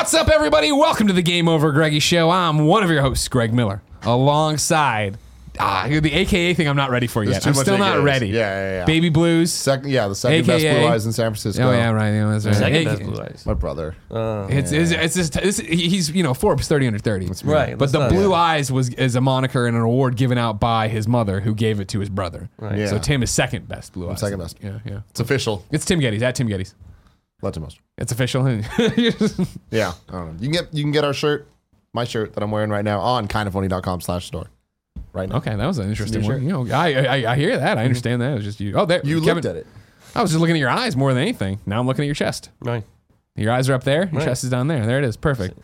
What's up, everybody? Welcome to the Game Over Greggy Show. I'm one of your hosts, Greg Miller, alongside ah, the AKA thing. I'm not ready for There's yet. too I'm much still not AKAs. ready. Yeah, yeah, yeah. Baby Blues. Second, yeah, the second best AKA. blue eyes in San Francisco. Oh yeah, right. Yeah, that's right. Second AK best blue eyes. My brother. Uh, It's, it's, it's just, it's, he's you know Forbes 30 under 30. right. But let's the not- Blue Eyes was is a moniker and an award given out by his mother, who gave it to his brother. Right. Yeah. So Tim is second best Blue Eyes. second best. Yeah, yeah. It's official. It's Tim Gettys at Tim Gettys. Let him most. It's official. Yeah. I don't know. You can get you can get our shirt, my shirt that I'm wearing right now on kindafunny.com slash store. Right now. okay, that was an interesting one. shirt. You know, I, I I hear that. I mm-hmm. understand that. It was just you. Oh, there You Kevin, looked at it. I was just looking at your eyes more than anything. Now I'm looking at your chest. Right. Your eyes are up there. Your Right. chest is down there. There it is. Perfect.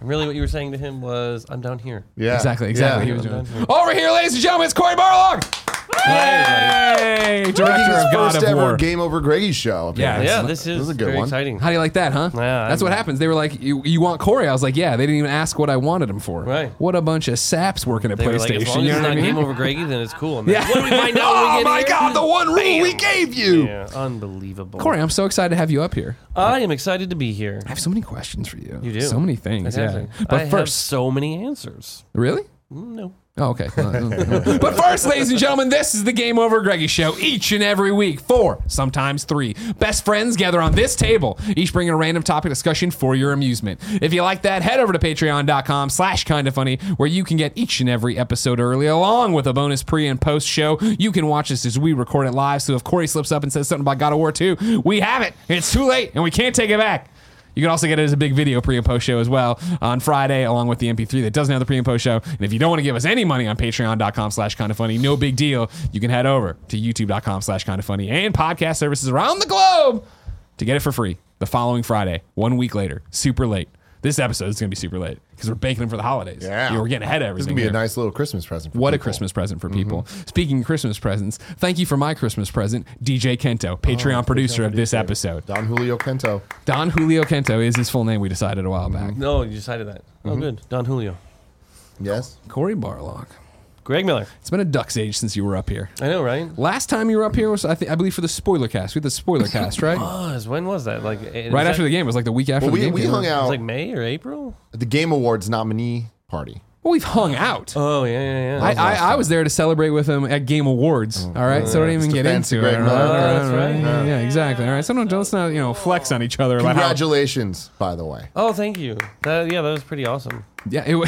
Really, what you were saying to him was, "I'm down here." Yeah. Exactly. Exactly. Yeah. He was doing. down here. Over here, ladies and gentlemen, it's Cory Barlog. Yay! Director Making his of God first of ever War. Game Over Greggy show. Yeah. apparently. Yeah, this is, This is a good very one. exciting. How do you like that, huh? Yeah, That's I'm- what happens. They were like, you, you want Cory? I was like, yeah. They didn't even ask what I wanted him for. Right. What a bunch of saps working at They were PlayStation. like, as long as you it's know what I not mean? game over Greggy, then it's cool. And then, Yeah. What do we find out when we Oh get my here? god, the one rule we gave you. Yeah, unbelievable. Cory, I'm so excited to have you up here. I am excited to be here. I have so many questions for you. You do. So many things. Yeah. But I have first, so many answers. really? Mm, No. Oh, okay. but first, ladies and gentlemen, this is the Game Over Greggy Show. Each and every week, four, sometimes three, best friends gather on this table, each bringing a random topic discussion for your amusement. If you like that, head over to patreon.com slash kind of funny, where you can get each and every episode early, along with a bonus pre and post show. You can watch us as we record it live. So if Cory slips up and says something about God of War 2, we have it. It's too late, and we can't take it back. You can also get it as a big video pre and post show as well on Friday, along with the MP3 that doesn't have the pre and post show. And if you don't want to give us any money on patreon.com slash kind of funny, no big deal. You can head over to youtube.com slash kind of funny and podcast services around the globe to get it for free the following Friday, one week later, super late. This episode is going to be super late because we're banking them for the holidays. Yeah. we're getting ahead of This is gonna be a nice little Christmas present. For What a. Christmas present for mm-hmm. people. Speaking of Christmas presents, thank you for my Christmas present, DJ Kento, oh, Patreon producer of this episode. Don Julio Kento. Don Julio Kento is his full name. We decided a while mm-hmm. back. No, you decided that. Oh, mm-hmm. good. Don Julio. Yes. Cory Barlog. Greg Miller. It's been a duck's age since you were up here. I know, right? Last time you were up here was, I think, I believe, for the spoiler cast. We had the spoiler cast, right? Was when was that? Like right after the game. It was like the week after Well, the we, game. we came hung out. It was like May or April. at the Game Awards nominee party. Well, we've hung out. Oh yeah, yeah, yeah. I, I, I was there to celebrate with him at Game Awards. Oh. all right, so don't even get fancy into it. Greg all right? Miller. All right, That's all right. Yeah, yeah, exactly. All right, so don't, let's not you know flex on each other. About how, Congratulations, by the way. oh, thank you. That, yeah, that was pretty awesome. yeah, it, wa-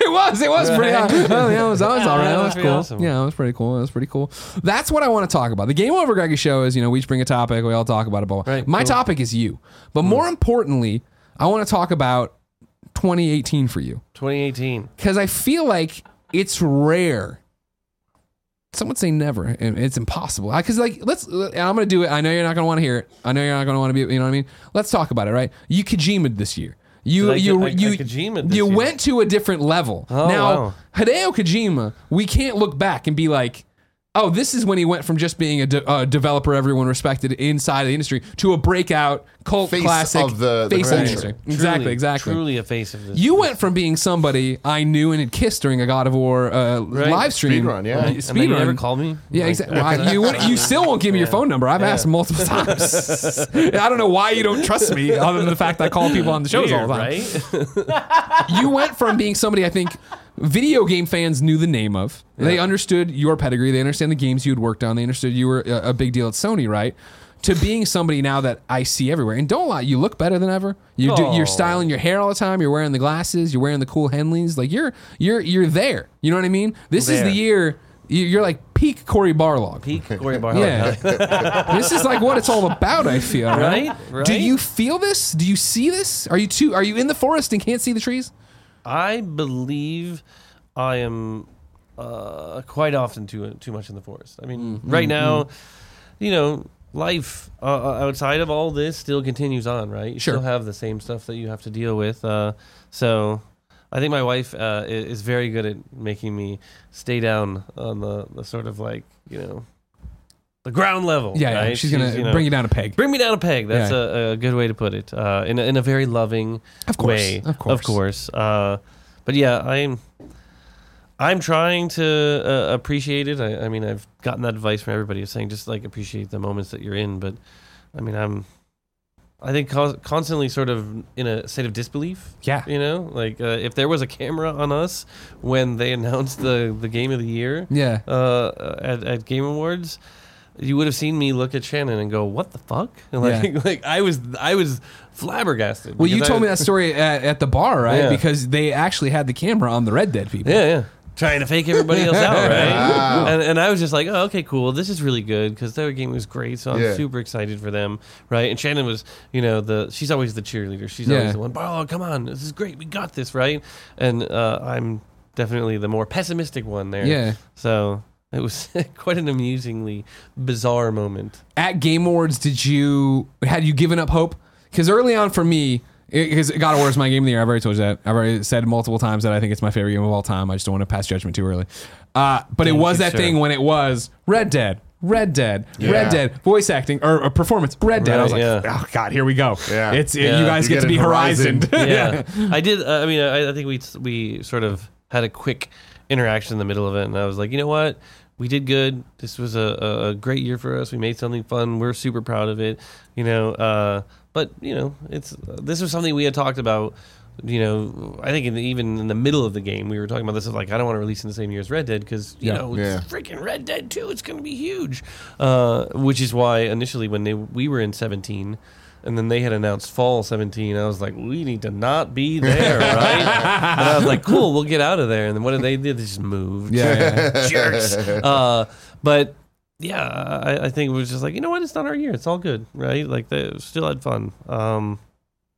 it was. It was pretty. Oh, yeah, it was. That was oh, all right. Yeah, That was cool. awesome. Yeah, it was pretty cool. It was pretty cool. That's what I want to talk about. The Game Over Greggy show is, you know, we each bring a topic. We all talk about it. But Right, my cool. topic is you. But mm. more importantly, I want to talk about 2018 for you 2018. because I feel like it's rare. Some would say never. and It's impossible. Because like, let's. I'm gonna do it. I know you're not gonna want to hear it. I know you're not gonna want to be. You know what I mean? Let's talk about it. Right? You Kojima this year. You I you I you this you year. went to a different level. Oh, now wow. Hideo Kojima, we can't look back and be like, oh, this is when he went from just being a, de- a developer everyone respected inside the industry to a breakout cult Face classic of the- the face of the culture. industry. Exactly, Truly- exactly. Truly a face of this. You went from being somebody I knew and had kissed during a God of War uh, live stream. Speedrun, yeah. And and then you speedrun. never called me. Yeah, Like, exactly. Wow, you, wouldn't- you still won't give me your phone number. I've asked multiple times. I don't know why you don't trust me, other than the fact that I call people on the shows all the time. right? You went from being somebody I think video game fans knew the name of. They understood your pedigree. They understand the games you had worked on. They understood you were a, a big deal at Sony, right? To being somebody now that I see everywhere. And don't lie, you look better than ever. You do, you're Oh. styling your hair all the time. You're wearing the glasses. You're wearing the cool Henleys. Like you're you're you're there. You know what I mean? This is the year you- you're like peak Cory Barlog. Peak Cory Bar. Yeah. this is like what it's all about, I feel. Right? Right, right. Do you feel this? Do you see this? Are you too are you in the forest and can't see the trees? I believe I am uh, quite often too too much in the forest. I mean, Mm-hmm. right now, you know, life uh, uh, outside of all this still continues on. Right? You Sure. still have the same stuff that you have to deal with. Uh, so. I think my wife uh, is very good at making me stay down on the, the sort of like you know the ground level. Yeah, yeah. she's gonna you know, bring you down a peg. Bring me down a peg. That's Yeah. a, a good way to put it. Uh, in a, in a very loving Of course, way, of course. of course. Uh, but yeah, I'm I'm trying to uh, appreciate it. I, I mean, I've gotten that advice from everybody, saying just like appreciate the moments that you're in. But I mean, I'm I think co- constantly sort of in a state of disbelief. Yeah. You know, like uh, if there was a camera on us when they announced the, the game of the year Yeah. uh, at, at Game Awards, you would have seen me look at Shannon and go, "What the fuck?" And like, Yeah. like I was I was flabbergasted. Well, you told I- me that story at, at the bar, right? Yeah. Because they actually had the camera on the Red Dead people. Yeah, yeah. Trying to fake everybody else out, right? Wow. And, and I was just like, oh, okay, cool. This is really good because their game was great. So I'm Yeah. super excited for them, right? And Shannon was, you know, the she's always the cheerleader. She's Yeah. always the one. Oh, come on, this is great. We got this, right? And uh, I'm definitely the more pessimistic one there. Yeah. So it was quite an amusingly bizarre moment. At Game Awards, did you had you given up hope? Because early on for me, because God of War is my game of the year. I've already told you that. I've already said multiple times that I think it's my favorite game of all time. I just don't want to pass judgment too early. Uh, but it was that sir. thing when it was Red Dead, Red Dead, Yeah. Red Dead, voice acting or, or performance, Red Dead. I was like, yeah. oh God, here we go. Yeah. It's it- Yeah. you guys You get, get to be in Horizon. Horizon. yeah, I did. Uh, I mean, I, I think we we sort of had a quick interaction in the middle of it, and I was like, you know what, we did good. This was a, a, great year for us. We made something fun. We're super proud of it. You know, uh, but you know, it's this was something we had talked about. You know, I think in the, even in the middle of the game, we were talking about this. Of like, I don't want to release in the same year as Red Dead because you Yeah. know Yeah. it's freaking Red Dead Two. It's going to be huge. Uh, which is why initially when they we were in seventeen. And then they had announced fall 17. I was like, we need to not be there, right? and I was like, cool, we'll get out of there. And then what did they do? They just moved. yeah, yeah. Jerks. Uh, but yeah, I, I think it was just like, you know what? It's not our year. It's all good, right? Like, they still had fun. Um,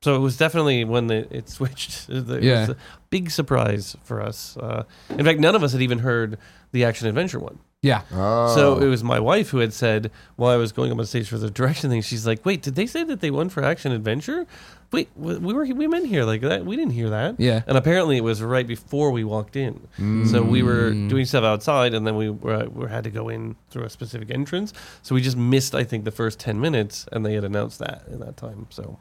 so it was definitely when the, it switched. It Yeah. was a big surprise for us. Uh, in fact, none of us had even heard the action adventure one. Yeah. Oh. So it was my wife who had said while I was going up on stage for the direction thing, she's like, "Wait, did they say that they won for action adventure? Wait, we were we meant here like that. We didn't hear that. Yeah. And apparently it was right before we walked in. So we were mm. doing stuff outside, and then we were, we had to go in through a specific entrance. So we just missed, I think, the first ten minutes, and they had announced that in that time. So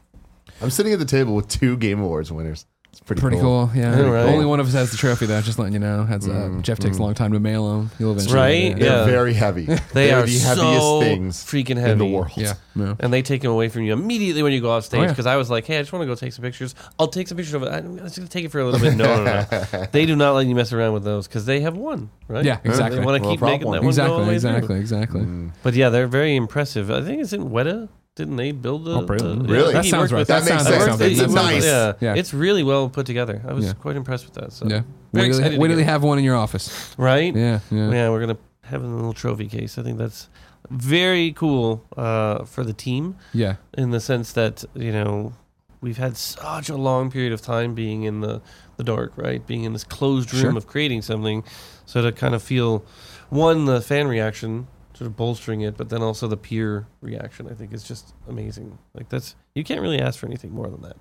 I'm sitting at the table with two Game Awards winners. It's pretty, Pretty cool. Yeah. Yeah, right. Only one of us has the trophy though. Just letting you know. Has, uh, mm, Jeff takes a mm. long time to mail them. He'll eventually. Right? They're Yeah. very heavy. they They're the heaviest so things freaking heavy in the world. Yeah. yeah. and they take them away from you immediately when you go off Oh, stage. yeah. Because I was like, "Hey, I just want to go take some pictures. I'll take some pictures of it. I'm just gonna take it for a little bit." No, no, no. they do not let you mess around with those because they have one, right? Yeah, exactly. They want to Well, keep making that one go Exactly. Exactly. through. Exactly. But yeah, they're very impressive. I think it's in Weta. Didn't they build the? Oh, really? the- Really? I think That he sounds worked right. with- That That makes sounds sense. that I worked- It's it- it- nice. Yeah, Yeah. it's really well put together. I was Yeah. quite impressed with that. So Yeah. very Wait till, excited they, wait till get they have one in your office. right? Yeah. Yeah. yeah, we're gonna have a little trophy case. I think that's very cool uh, for the team Yeah. in the sense that you know we've had such a long period of time being in the the dark, right? Being in this closed room Sure. of creating something, so to kind of feel one the fan reaction, sort of bolstering it, but then also the peer reaction. I think is just amazing. Like that's you can't really ask for anything more than that.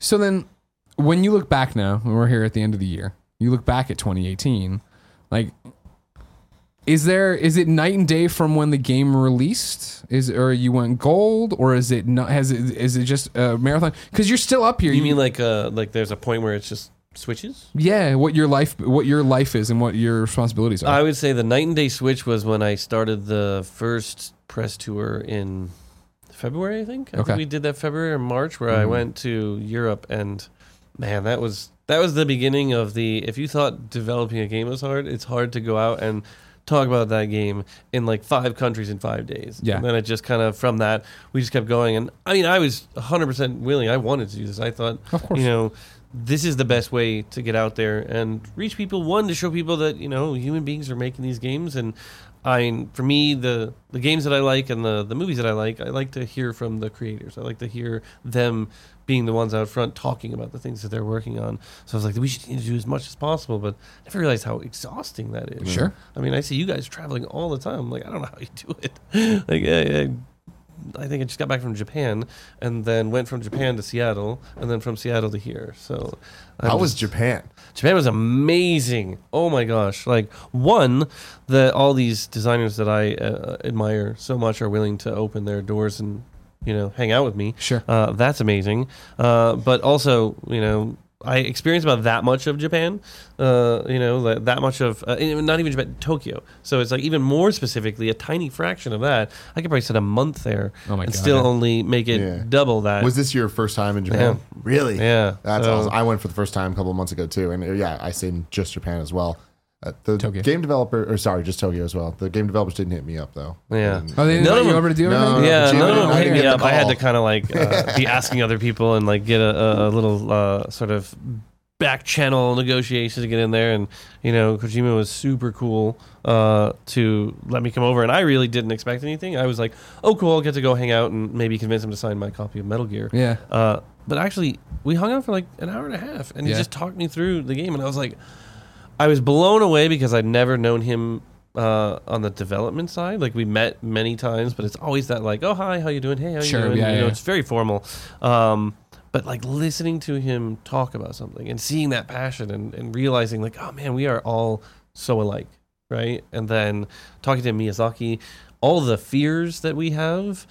So then, when you look back now, when we're here at the end of the year, you look back at 2018, like, is there is it night and day from when the game released? Is or you went gold, or is it not? Has it is it just a marathon? Because you're still up here. You mean like uh like there's a point where it's just switches? yeah? What your life what your life is and what your responsibilities are. I would say the night and day switch was when I started the first press tour in February, I think. I Okay. think we did that February or March where I Mhm. went to Europe and man, that was that was the beginning of the if you thought developing a game was hard, it's hard to go out and talk about that game in like five countries in five days. Yeah. And then it just kind of from that we just kept going and I mean I was 100% willing. I wanted to do this. I thought of course. you know this is the best way to get out there and reach people. One to show people that you know human beings are making these games. And I for me the the games that I like and the the movies that I like I like to hear from the creators. I like to hear them being the ones out front talking about the things that they're working on. So I was like we should do as much as possible. But I never realized how exhausting that is. Sure. I mean I see you guys traveling all the time. I'm like I don't know how you do it. Like I, I, I think I just got back from Japan and then went from Japan to Seattle and then from Seattle to here. So I'm How was just- Japan? Japan was amazing. Oh my gosh! Like one, that all these designers that I uh, admire so much are willing to open their doors and you know hang out with me. Sure. Uh, that's amazing. Uh, but also, you know, I experienced about that much of Japan, uh, you know, that, that much of uh, not even Japan, Tokyo. So it's like even more specifically, a tiny fraction of that. I could probably spend a month there Oh my and God, still only make it Yeah. double that. Was this your first time in Japan? Really? Yeah. That's So- awesome. I went for the first time a couple of months ago too, and uh, yeah, I stayed in just Japan as well. Uh, the Tokyo. game developer, or sorry, just Tokyo as well. The game developers didn't hit me up though. Yeah. And- Oh, they didn't None invite of you them- over to do No. anything? yeah, Jim no, didn't- no, I didn't yeah, get the I had to kind of like uh, be asking other people and like get a, a, a little uh, sort of back channel negotiation to get in there. And you know, Kojima was super cool uh, to let me come over, and I really didn't expect anything. I was like, oh, cool, I'll get to go hang out and maybe convince him to sign my copy of Metal Gear. Yeah. Uh, but actually, we hung out for like an hour and a half, and he just talked me through the game, and I was like, I was blown away because I'd never known him uh, on the development side. Like we met many times, but it's always that like, oh hi, how you doing? Hey, how Sure, you doing? yeah, you know, yeah. it's very formal. Um, but like listening to him talk about something and seeing that passion and, and realizing like, oh man, we are all so alike, right? And then talking to Miyazaki, all the fears that we have.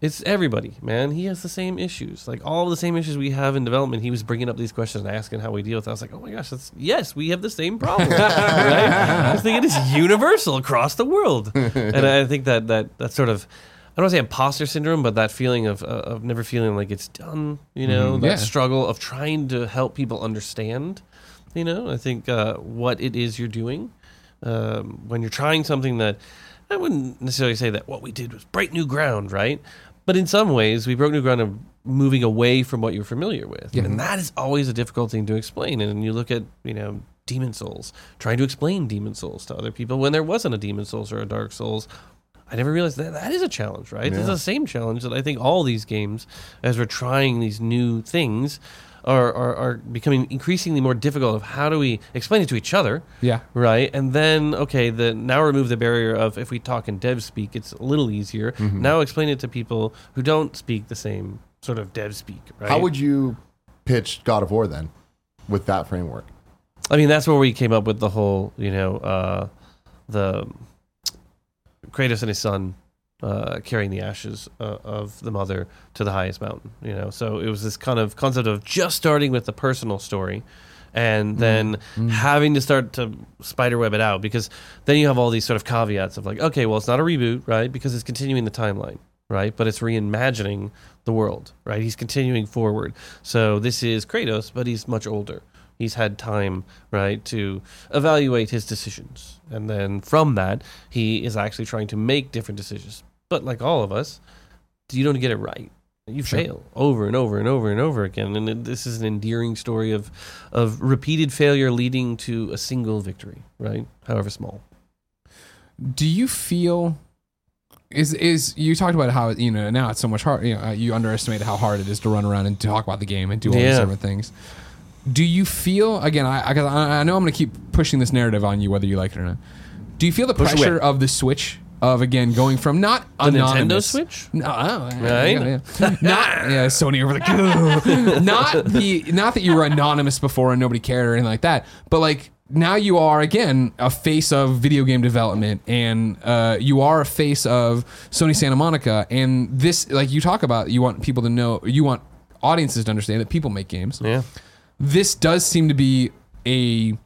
It's everybody, man. He has the same issues, like all the same issues we have in development. He was bringing up these questions and asking how we deal with. it. I was like, oh my gosh, that's yes, we have the same problem, right? I was thinking it's universal across the world, and I think that that that sort of. I don't want to say imposter syndrome, but that feeling of, uh, of never feeling like it's done, you know, Mhm. that Yeah. struggle of trying to help people understand, you know, I think uh, what it is you're doing um, when you're trying something that I wouldn't necessarily say that what we did was break new ground, right? But in some ways, we broke new ground of moving away from what you're familiar with, Yeah. and that is always a difficult thing to explain. And you look at you know Demon Souls, trying to explain Demon Souls to other people when there wasn't a Demon Souls or a Dark Souls. I never realized that that is a challenge, right? It's the same challenge that I think all these games, as we're trying these new things, are, are, are becoming increasingly more difficult of how do we explain it to each other, Yeah. right? And then okay, the now remove the barrier of if we talk in dev speak, it's a little easier. Mm-hmm. Now explain it to people who don't speak the same sort of dev speak, right? How would you pitch God of War then, with that framework? I mean, that's where we came up with the whole, you know, uh, the Kratos and his son uh, carrying the ashes uh, of the mother to the highest mountain. You know, so it was this kind of concept of just starting with the personal story, and then having to start to spiderweb it out because then you have all these sort of caveats of like, okay, well, it's not a reboot, right? Because it's continuing the timeline. Right, but it's reimagining the world. Right, he's continuing forward. So this is Kratos, but he's much older he's had time right to evaluate his decisions and then from that he is actually trying to make different decisions but like all of us you don't get it right you Sure. fail over and over and over and over again and it- this is an endearing story of of repeated failure leading to a single victory right however small Do you feel is is you talked about how you know now it's so much hard you know you underestimated how hard it is to run around and talk about the game and do all these Yeah. different things. Do you feel again? I I, I I know I'm going to keep pushing this narrative on you whether you like it or not. Do you feel the Push pressure of the Switch of again going from not the nintendo anonymous, switch No, oh, yeah, Right? yeah, yeah. not yeah, Sony over the not the not that you were anonymous before and nobody cared or anything like that, but like now you are again a face of video game development and uh, you are a face of Sony Santa Monica and this like you talk about you want people to know you want audiences to understand that people make games yeah this does seem to be a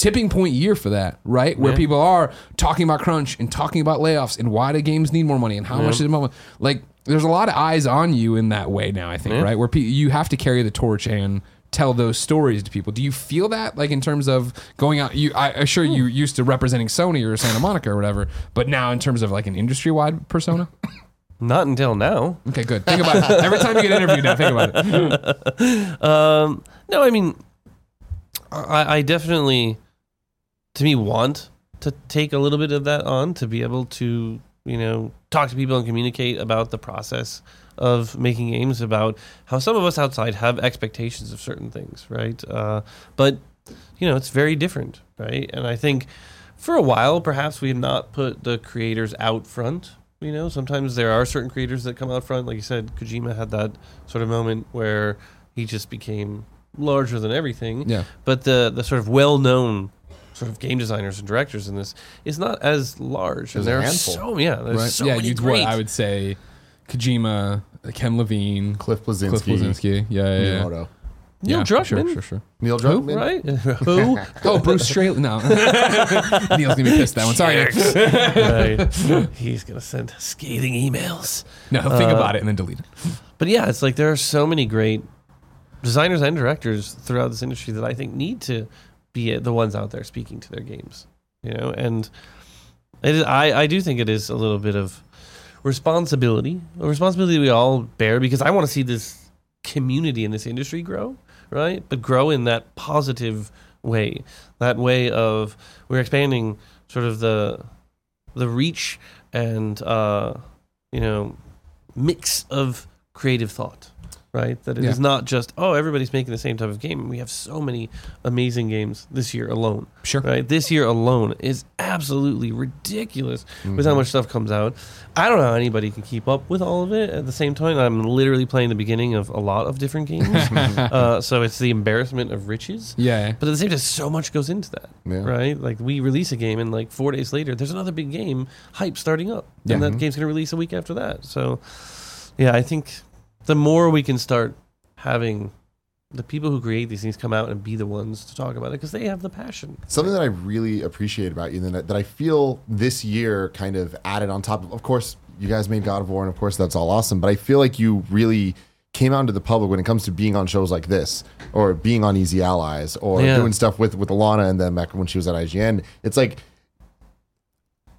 tipping point year for that, right? Where Yeah. people are talking about crunch and talking about layoffs and why do games need more money and how much is more like there's a lot of eyes on you in that way now, I think, Yeah. right? Where pe- you have to carry the torch and tell those stories to people. Do you feel that like in terms of going out you I I'm sure you used to representing Sony or Santa Monica or whatever, but now in terms of like an industry-wide persona? not until now Okay, good. Think about it. Every time you get interviewed now, think about it. Um, no, I mean, I, I definitely, to me, want to take a little bit of that on to be able to, you know, talk to people and communicate about the process of making games, about how some of us outside have expectations of certain things, right? Uh, but, you know, it's very different, right? And I think for a while, perhaps we have not put the creators out front. You know, sometimes there are certain creators that come out front. Like you said, Kojima had that sort of moment where he just became larger than everything. Yeah. But the the sort of well known sort of game designers and directors in this is not as large. There's and a there are so yeah, there's Right. so yeah, many you'd great. what I would say Kojima, Ken Levine, Cliff Bleszinski, Cliff Bleszinski. Yeah, yeah, yeah. Miyamoto. Neil Yeah, Druckmann, Sure, sure, sure. Neil Druckmann. right? Who? Oh, Bruce Straley. No. Neil's going to be pissed at that one. Sorry. Right. He's gonna send scathing emails. No, think Uh, about it and then delete it. But yeah, it's like there are so many great designers and directors throughout this industry that I think need to be the ones out there speaking to their games. You know, and it is, I I do think it is a little bit of responsibility, a responsibility we all bear because I want to see this community in this industry grow, right? But grow in that positive way, that way of we're expanding sort of the the reach and uh, you know mix of creative thought, right? That it is Yeah. not just oh everybody's making the same type of game. We have so many amazing games this year alone, Sure. right? This year alone is absolutely ridiculous with Mm-hmm. how much stuff comes out. I don't know how anybody can keep up with all of it at the same time. I'm literally playing the beginning of a lot of different games, uh, so it's the embarrassment of riches. Yeah. But at the same time, so much goes into that, Yeah. right? Like we release a game, and like four days later, there's another big game hype starting up, Yeah. and that game's going to release a week after that. So, yeah, I think the more we can start having the people who create these things come out and be the ones to talk about it because they have the passion. Something that I really appreciate about you, and that, that I feel this year kind of added on top of. Of course, you guys made God of War, and of course that's all awesome. But I feel like you really came out into the public when it comes to being on shows like this, or being on Easy Allies, or Yeah. doing stuff with with Alanah, and then back when she was at IGN. It's like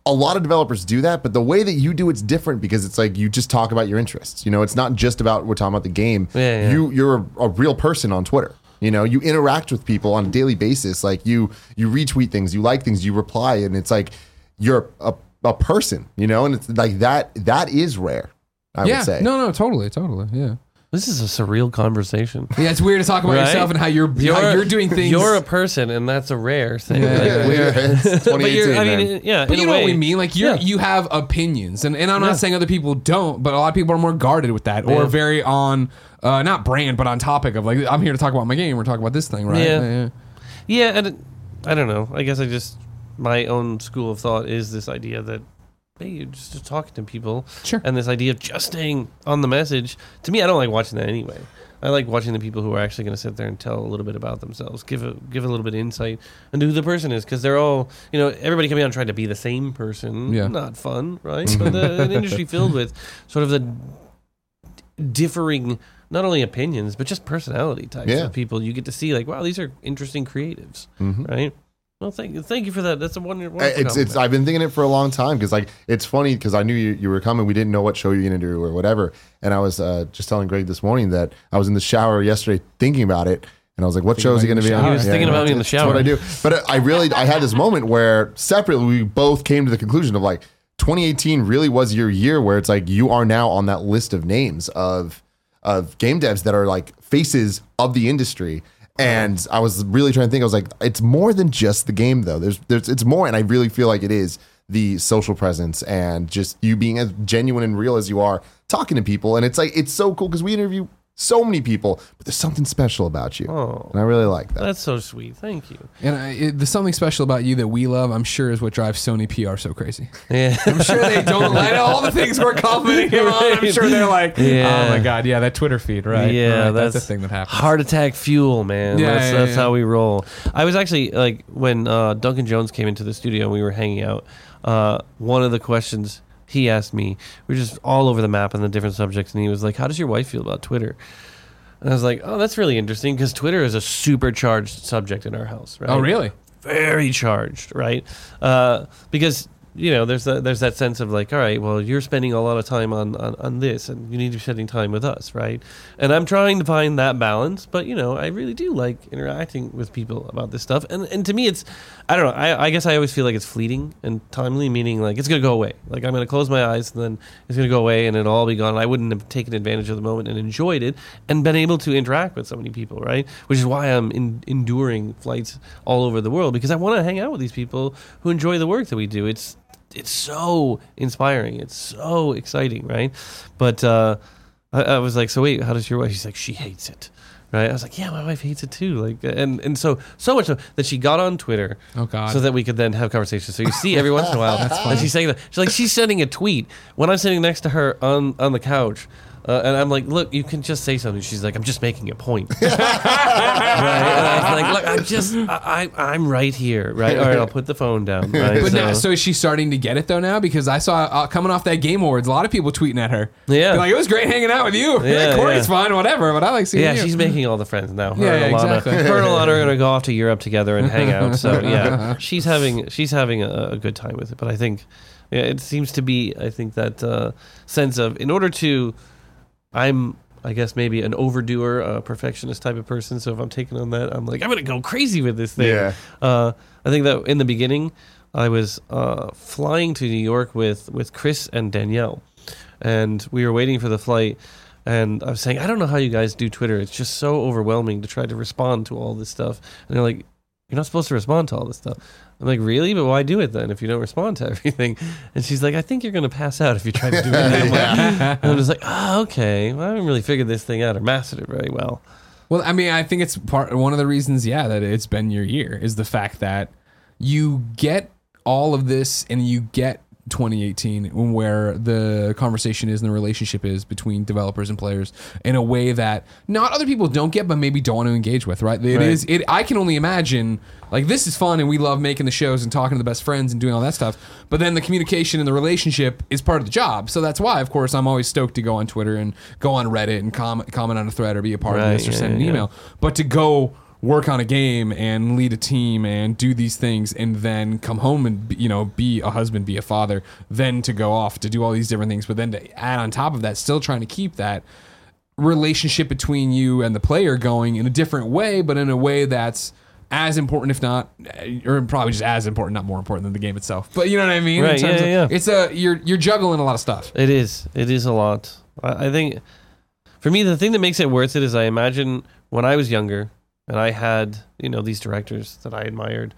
a lot of developers do that, but the way that you do it's different because it's like you just talk about your interests. You know, it's not just about we're talking about the game. Yeah, yeah. You you're a, a real person on Twitter. You know, you interact with people on a daily basis. Like you you retweet things, you like things, you reply, and it's like you're a, a person. You know, and it's like that that is rare. I yeah. would say. No, no, totally, totally. Yeah. This is a surreal conversation. Yeah, it's weird to talk about Right? yourself and how you're how you're doing things. You're a person, and that's a rare thing. Yeah, Like, yeah, we're- it's but 2018, you're, I mean, man. it- yeah. But in you a know what way. we mean? Like you Yeah. you have opinions, and, and I'm Yeah. not saying other people don't, but a lot of people are more guarded with that, or Yeah. very on uh, not brand, but on topic of like I'm here to talk about my game. We're talking about this thing, right? Yeah. Yeah, and it, I don't know. I guess I just my own school of thought is this idea that hey, you're just, just talking to people, Sure. and this idea of just staying on the message. To me, I don't like watching that anyway. I like watching the people who are actually going to sit there and tell a little bit about themselves, give a give a little bit of insight into who the person is, because they're all you know everybody coming out and trying to be the same person. Yeah. not fun, right? Mm-hmm. but the, an industry filled with sort of the differing not only opinions but just personality types Yeah. of people you get to see like wow these are interesting creatives mm-hmm. right well thank you thank you for that that's a wonder I- It's it's. I've been thinking it for a long time because like it's funny because I knew you, you were coming. We didn't know what show you're gonna do or whatever. And I was uh, just telling Greg this morning that I was in the shower yesterday thinking about it, and I was like, "What show is he gonna be on?" He was thinking about me in the shower. what I do. But I really I had this moment where separately we both came to the conclusion of like 2018 really was your year where it's like you are now on that list of names of of game devs that are like faces of the industry. And I was really trying to think. I was like, it's more than just the game, though. There's, there's, it's more, and I really feel like it is the social presence and just you being as genuine and real as you are, talking to people. And it's like, it's so cool because we interview so many people, but there's something special about you, Oh. and I really like that. that's so sweet thank you And I, it, there's something special about you that we love. I'm sure is what drives Sony PR so crazy. yeah I'm sure they don't like all the things we're commenting on. I'm sure they're like, Yeah. oh my god, yeah, that Twitter feed, right? Yeah, Right, that's, the thing that happens. Heart attack fuel, man. Yeah, that's yeah, that's yeah. how we roll. I was actually like when uh, Duncan Jones came into the studio and we were hanging out. Uh, one of the questions he asked me, we were just all over the map on the different subjects, and he was like, "How does your wife feel about Twitter?" And I was like, "Oh, that's really interesting because Twitter is a supercharged subject in our house, right?" Oh really? very charged, right? Uh, because you know, there's that there's that sense of like, all right, well, you're spending a lot of time on, on on this, and you need to be spending time with us, right? And I'm trying to find that balance, but you know, I really do like interacting with people about this stuff, and and to me, it's I don't know, I, I guess I always feel like it's fleeting and timely, meaning like it's gonna go away. Like I'm gonna close my eyes, and then it's gonna go away, and it'll all be gone. I wouldn't have taken advantage of the moment and enjoyed it, and been able to interact with so many people, right? Which is why I'm in, enduring flights all over the world because I want to hang out with these people who enjoy the work that we do. It's it's so inspiring. It's so exciting, right? But uh, I, I was like, so wait, how does your wife? She's like, she hates it. Right, I was like, yeah, my wife hates it too. Like, and and so so much so that she got on Twitter, Oh, God. so that we could then have conversations. So you see every once in a while, and she's saying that she's like she's sending a tweet when I'm sitting next to her on on the couch. Uh, and I'm like, look, you can just say something. She's like, I'm just making a point. right? And I was like, look, I'm just, I, I, I'm right here. Right? All right, I'll put the phone down. Right? But now, so is she starting to get it though now? Because I saw uh, coming off that Game Awards, a lot of people tweeting at her. Yeah. They're like it was great hanging out with you. Yeah, Cory's yeah. fine, whatever. But I like seeing her. yeah, you. she's making all the friends now. Her Yeah, and Alanah, exactly. her and Alanah are gonna go off to Europe together and hang out. So yeah, she's having she's having a, a good time with it. But I think yeah, it seems to be I think that uh, sense of in order to, I'm I guess maybe an overdoer, a perfectionist type of person. So if I'm taking on that, I'm like I'm gonna go crazy with this thing. Yeah. Uh, I think that in the beginning, I was uh, flying to New York with with Chris and Danielle, and we were waiting for the flight. And I was saying, I don't know how you guys do Twitter. It's just so overwhelming to try to respond to all this stuff. And they're like, you're not supposed to respond to all this stuff. I'm like, really? But why do it then if you don't respond to everything? And she's like, I think you're going to pass out if you try to do it. I'm like- and I'm just like, oh, okay. Well, I haven't really figured this thing out or mastered it very well. Well, I mean, I think it's part one of the reasons, yeah, that it's been your year is the fact that you get all of this and you get 2018 where the conversation is and the relationship is between developers and players in a way that not other people don't get but maybe don't want to engage with right It Right. is. it i can only imagine like this is fun and we love making the shows and talking to the best friends and doing all that stuff but then the communication and the relationship is part of the job so that's why of course i'm always stoked to go on twitter and go on reddit and comment comment on a thread or be a part of this or yeah, send an yeah. email but to go work on a game and lead a team and do these things and then come home and be- you know be a husband be a father then to go off to do all these different things but then to add on top of that still trying to keep that relationship between you and the player going in a different way but in a way that's as important if not or probably just as important not more important than the game itself but you know what i mean In Right, terms yeah, of- yeah. it's a you're you're juggling a lot of stuff It is. It is a lot. I, I think for me, the thing that makes it worth it is I imagine when I was younger and I had, you know, these directors that I admired,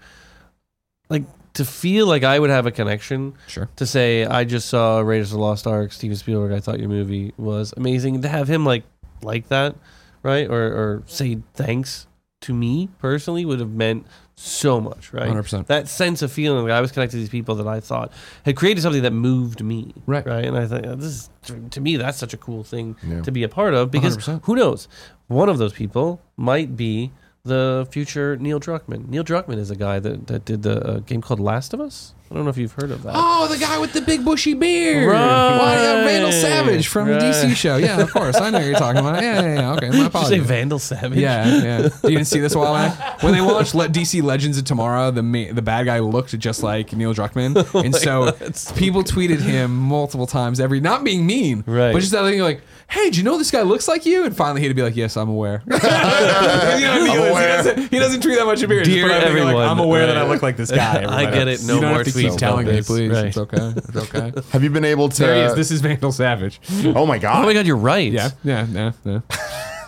like to feel like I would have a connection sure to say, I just saw Raiders of the Lost Ark, Steven Spielberg, I thought your movie was amazing. To have him like, like that, right? Or, or say thanks to me personally would have meant so much, right? 100% that sense of feeling like I was connected to these people that I thought had created something that moved me. Right. Right. And I think this is, to me, that's such a cool thing Yeah. to be a part of because 100%. who knows? One of those people might be the future Neil Druckmann. Neil Druckmann is a guy that, that did the uh, game called Last of Us. I don't know if you've heard of that. Oh, the guy with the big bushy beard. Right. Why, yeah, Vandal Savage from the DC show. Yeah, of course. I know you're talking about. Yeah, yeah, yeah. Okay, my Did you say apologies. Vandal Savage? Yeah, yeah. Do you didn't see this a while back when they launched Le- DC Legends of Tomorrow. The ma- the bad guy looked just like Neil Druckmann, and so that's people tweeted him multiple times every, not being mean, Right. but just that thing like, "Hey, do you know this guy looks like you?" And finally, he'd be like, "Yes, I'm aware." you know, Neil is- aware. He, doesn't, he doesn't tweet that much appearance. Dear but I think, like, everyone. I'm aware that I look like this guy. I get it. No you don't more have to keep tweets telling me, this. please. Right. It's okay. It's okay. Have you been able to? There he is. This is Vandal Savage. oh my god! Oh my God, you're right. Yeah, yeah, yeah, yeah.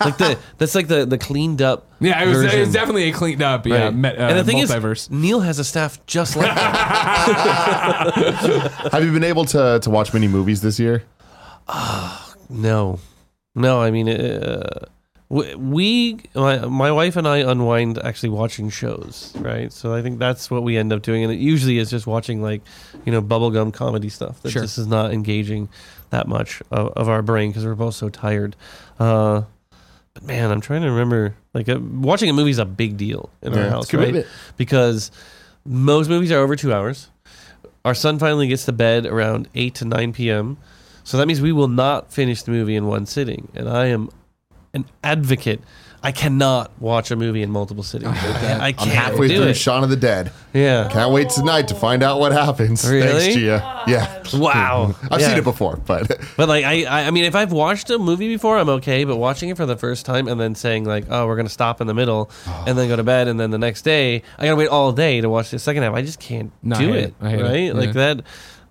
like the that's like the the cleaned up. Yeah, it was, it was definitely a cleaned up, yeah, Right. met, uh, and the thing multiverse. is, Neil has a staff just like that. Have you been able to to watch many movies this year? No, no. I mean, uh, we, we my, my wife and I unwind actually watching shows, right? So I think that's what we end up doing, and it usually is just watching like you know bubblegum comedy stuff that Sure. just is not engaging that much of, of our brain because we're both so tired. Uh, but man, I'm trying to remember. Like uh, watching a movie is a big deal in our house, right? commitment. because most movies are over two hours. Our son finally gets to bed around 8 to 9 p.m. So that means we will not finish the movie in one sitting. And I am an advocate. I cannot watch a movie in multiple sittings. I can't I'm halfway do through it. Shaun of the Dead. yeah. Can't wait tonight to find out what happens. Really? Thanks, Gia. Oh, yeah. Wow. I've Yeah. seen it before, but But like I, I I mean if I've watched a movie before I'm okay, but watching it for the first time and then saying like, "Oh, we're going to stop in the middle and then go to bed and then the next day I got to wait all day to watch the second half." I just can't No, do hate it, it. I hate it. right? Yeah. Like that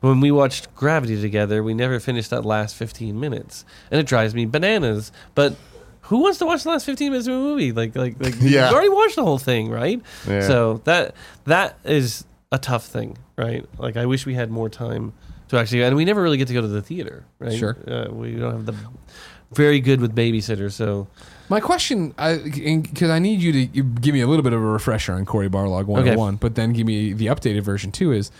when we watched Gravity together, we never finished that last 15 minutes. And it drives me bananas. But who wants to watch the last 15 minutes of a movie? Like like like Yeah. you already watched the whole thing, right? Yeah. So that that is a tough thing, right? Like I wish we had more time to actually, and we never really get to go to the theater, right? Sure. Uh, we don't have the very good with babysitters, so My question, because I need you to give me a little bit of a refresher on Cory Barlog 101, but then give me the updated version too, is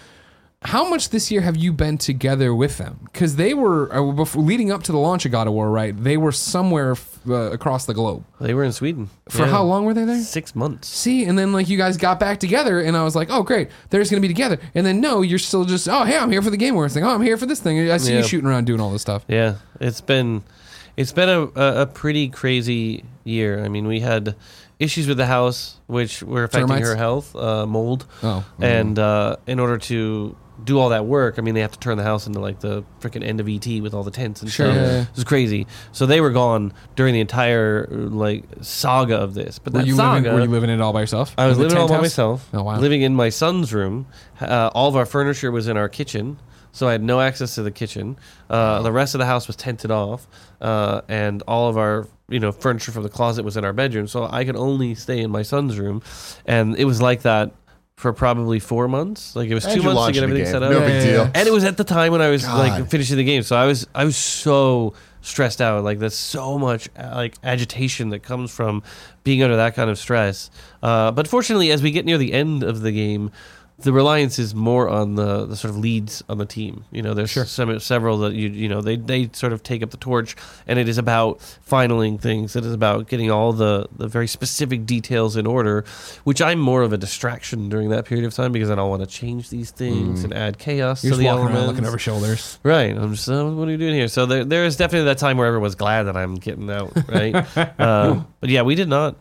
how much this year have you been together with them? Because they were uh, before, leading up to the launch of God of War, right? They were somewhere f- uh, across the globe. They were in Sweden For Yeah. how long were they there? Six months. See, and then like you guys got back together, and I was like, oh great, they're just gonna be together. And then no, you're still just oh hey, I'm here for the Game Awards thing. Oh, I'm here for this thing. I see you shooting around doing all this stuff. Yeah, it's been it's been a, a, a pretty crazy year. I mean, we had issues with the house, which were affecting Termites? her health, uh, mold, Oh, and uh, in order to do all that work, I mean, they have to turn the house into like the freaking end of ET with all the tents and Sure, stuff. yeah, yeah. It was crazy. So they were gone during the entire like saga of this. But were that you saga, living? Were you living it all by yourself? I was living all tent by myself. Oh, wow. Living in my son's room. Uh, all of our furniture was in our kitchen, so I had no access to the kitchen. Uh, the rest of the house was tented off, uh, and all of our you know furniture from the closet was in our bedroom. So I could only stay in my son's room, and it was like that for probably four months. Like it was two months to get the everything game. set up. No big deal. And it was at the time when I was like God. finishing the game, so I was I was so stressed out. Like there's so much uh, like agitation that comes from being under that kind of stress. Uh, but fortunately, as we get near the end of the game, the reliance is more on the, the sort of leads on the team. You know, there's some, several that you you know they they sort of take up the torch, and it is about finaling things. It is about getting all the the very specific details in order, which I'm more of a distraction during that period of time because I don't want to change these things and add chaos You're to the walking elements. looking over shoulders. Right. I'm just, uh, what are you doing here? So there, there is definitely that time where everyone's glad that I'm getting out, right? uh, but yeah, we did not,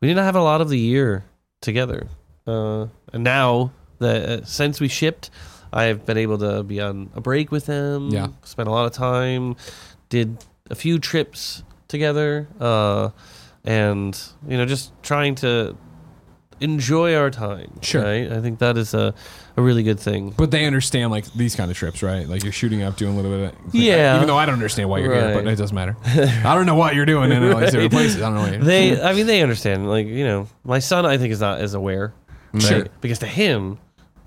we did not have a lot of the year together. Uh, and now that uh, since we shipped, I've been able to be on a break with them. Yeah. Spent a lot of time, did a few trips together, uh, and you know, just trying to enjoy our time. Sure. Right. I think that is a, a really good thing. But they understand like these kind of trips, right? Like you're shooting up, doing a little bit of Yeah. Even though I don't understand why you're here, Right. but it doesn't matter. I don't know what you're doing in all these different places. I don't know. What you're they i mean they understand like you know my son i think is not as aware right? Sure. because to him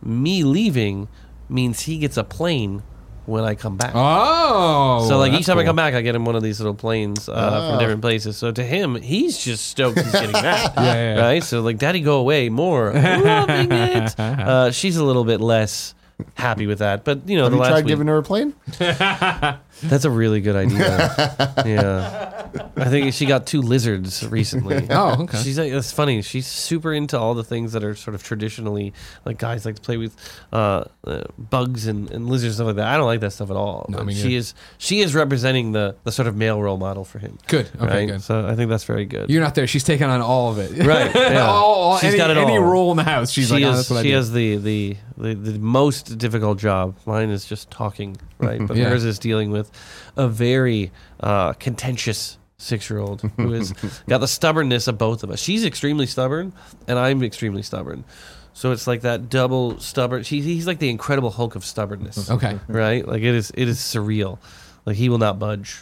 me leaving means he gets a plane when i come back. Oh, so like each time i come back i get him one of these little planes uh, Oh. from different places. So to him he's just stoked he's getting that Yeah, yeah, yeah. right? So like daddy go away more. Loving it. Uh, she's a little bit less happy with that but you know Have the you last tried week, giving her a plane? that's a really good idea yeah i think she got two lizards recently Oh, okay. She's like, it's funny. She's super into all the things that are sort of traditionally like guys like to play with uh, uh, bugs and, and lizards and stuff like that. I don't like that stuff at all. No, But me she is she is representing the the sort of male role model for him. Good. Okay, right? good. So I think that's very good. You're not there. She's taking on all of it. Right, yeah. all, all- She's any, got it any role in the house. She's she like, oh, is that's I she has the, the the the most difficult job. Mine is just talking, right? But Yeah. hers is dealing with a very uh, contentious six year old who has got the stubbornness of both of us. She's extremely stubborn, and I'm extremely stubborn. So it's like that double stubborn. She, he's like the Incredible Hulk of stubbornness, Okay. right? Like it is it is surreal. Like he will not budge.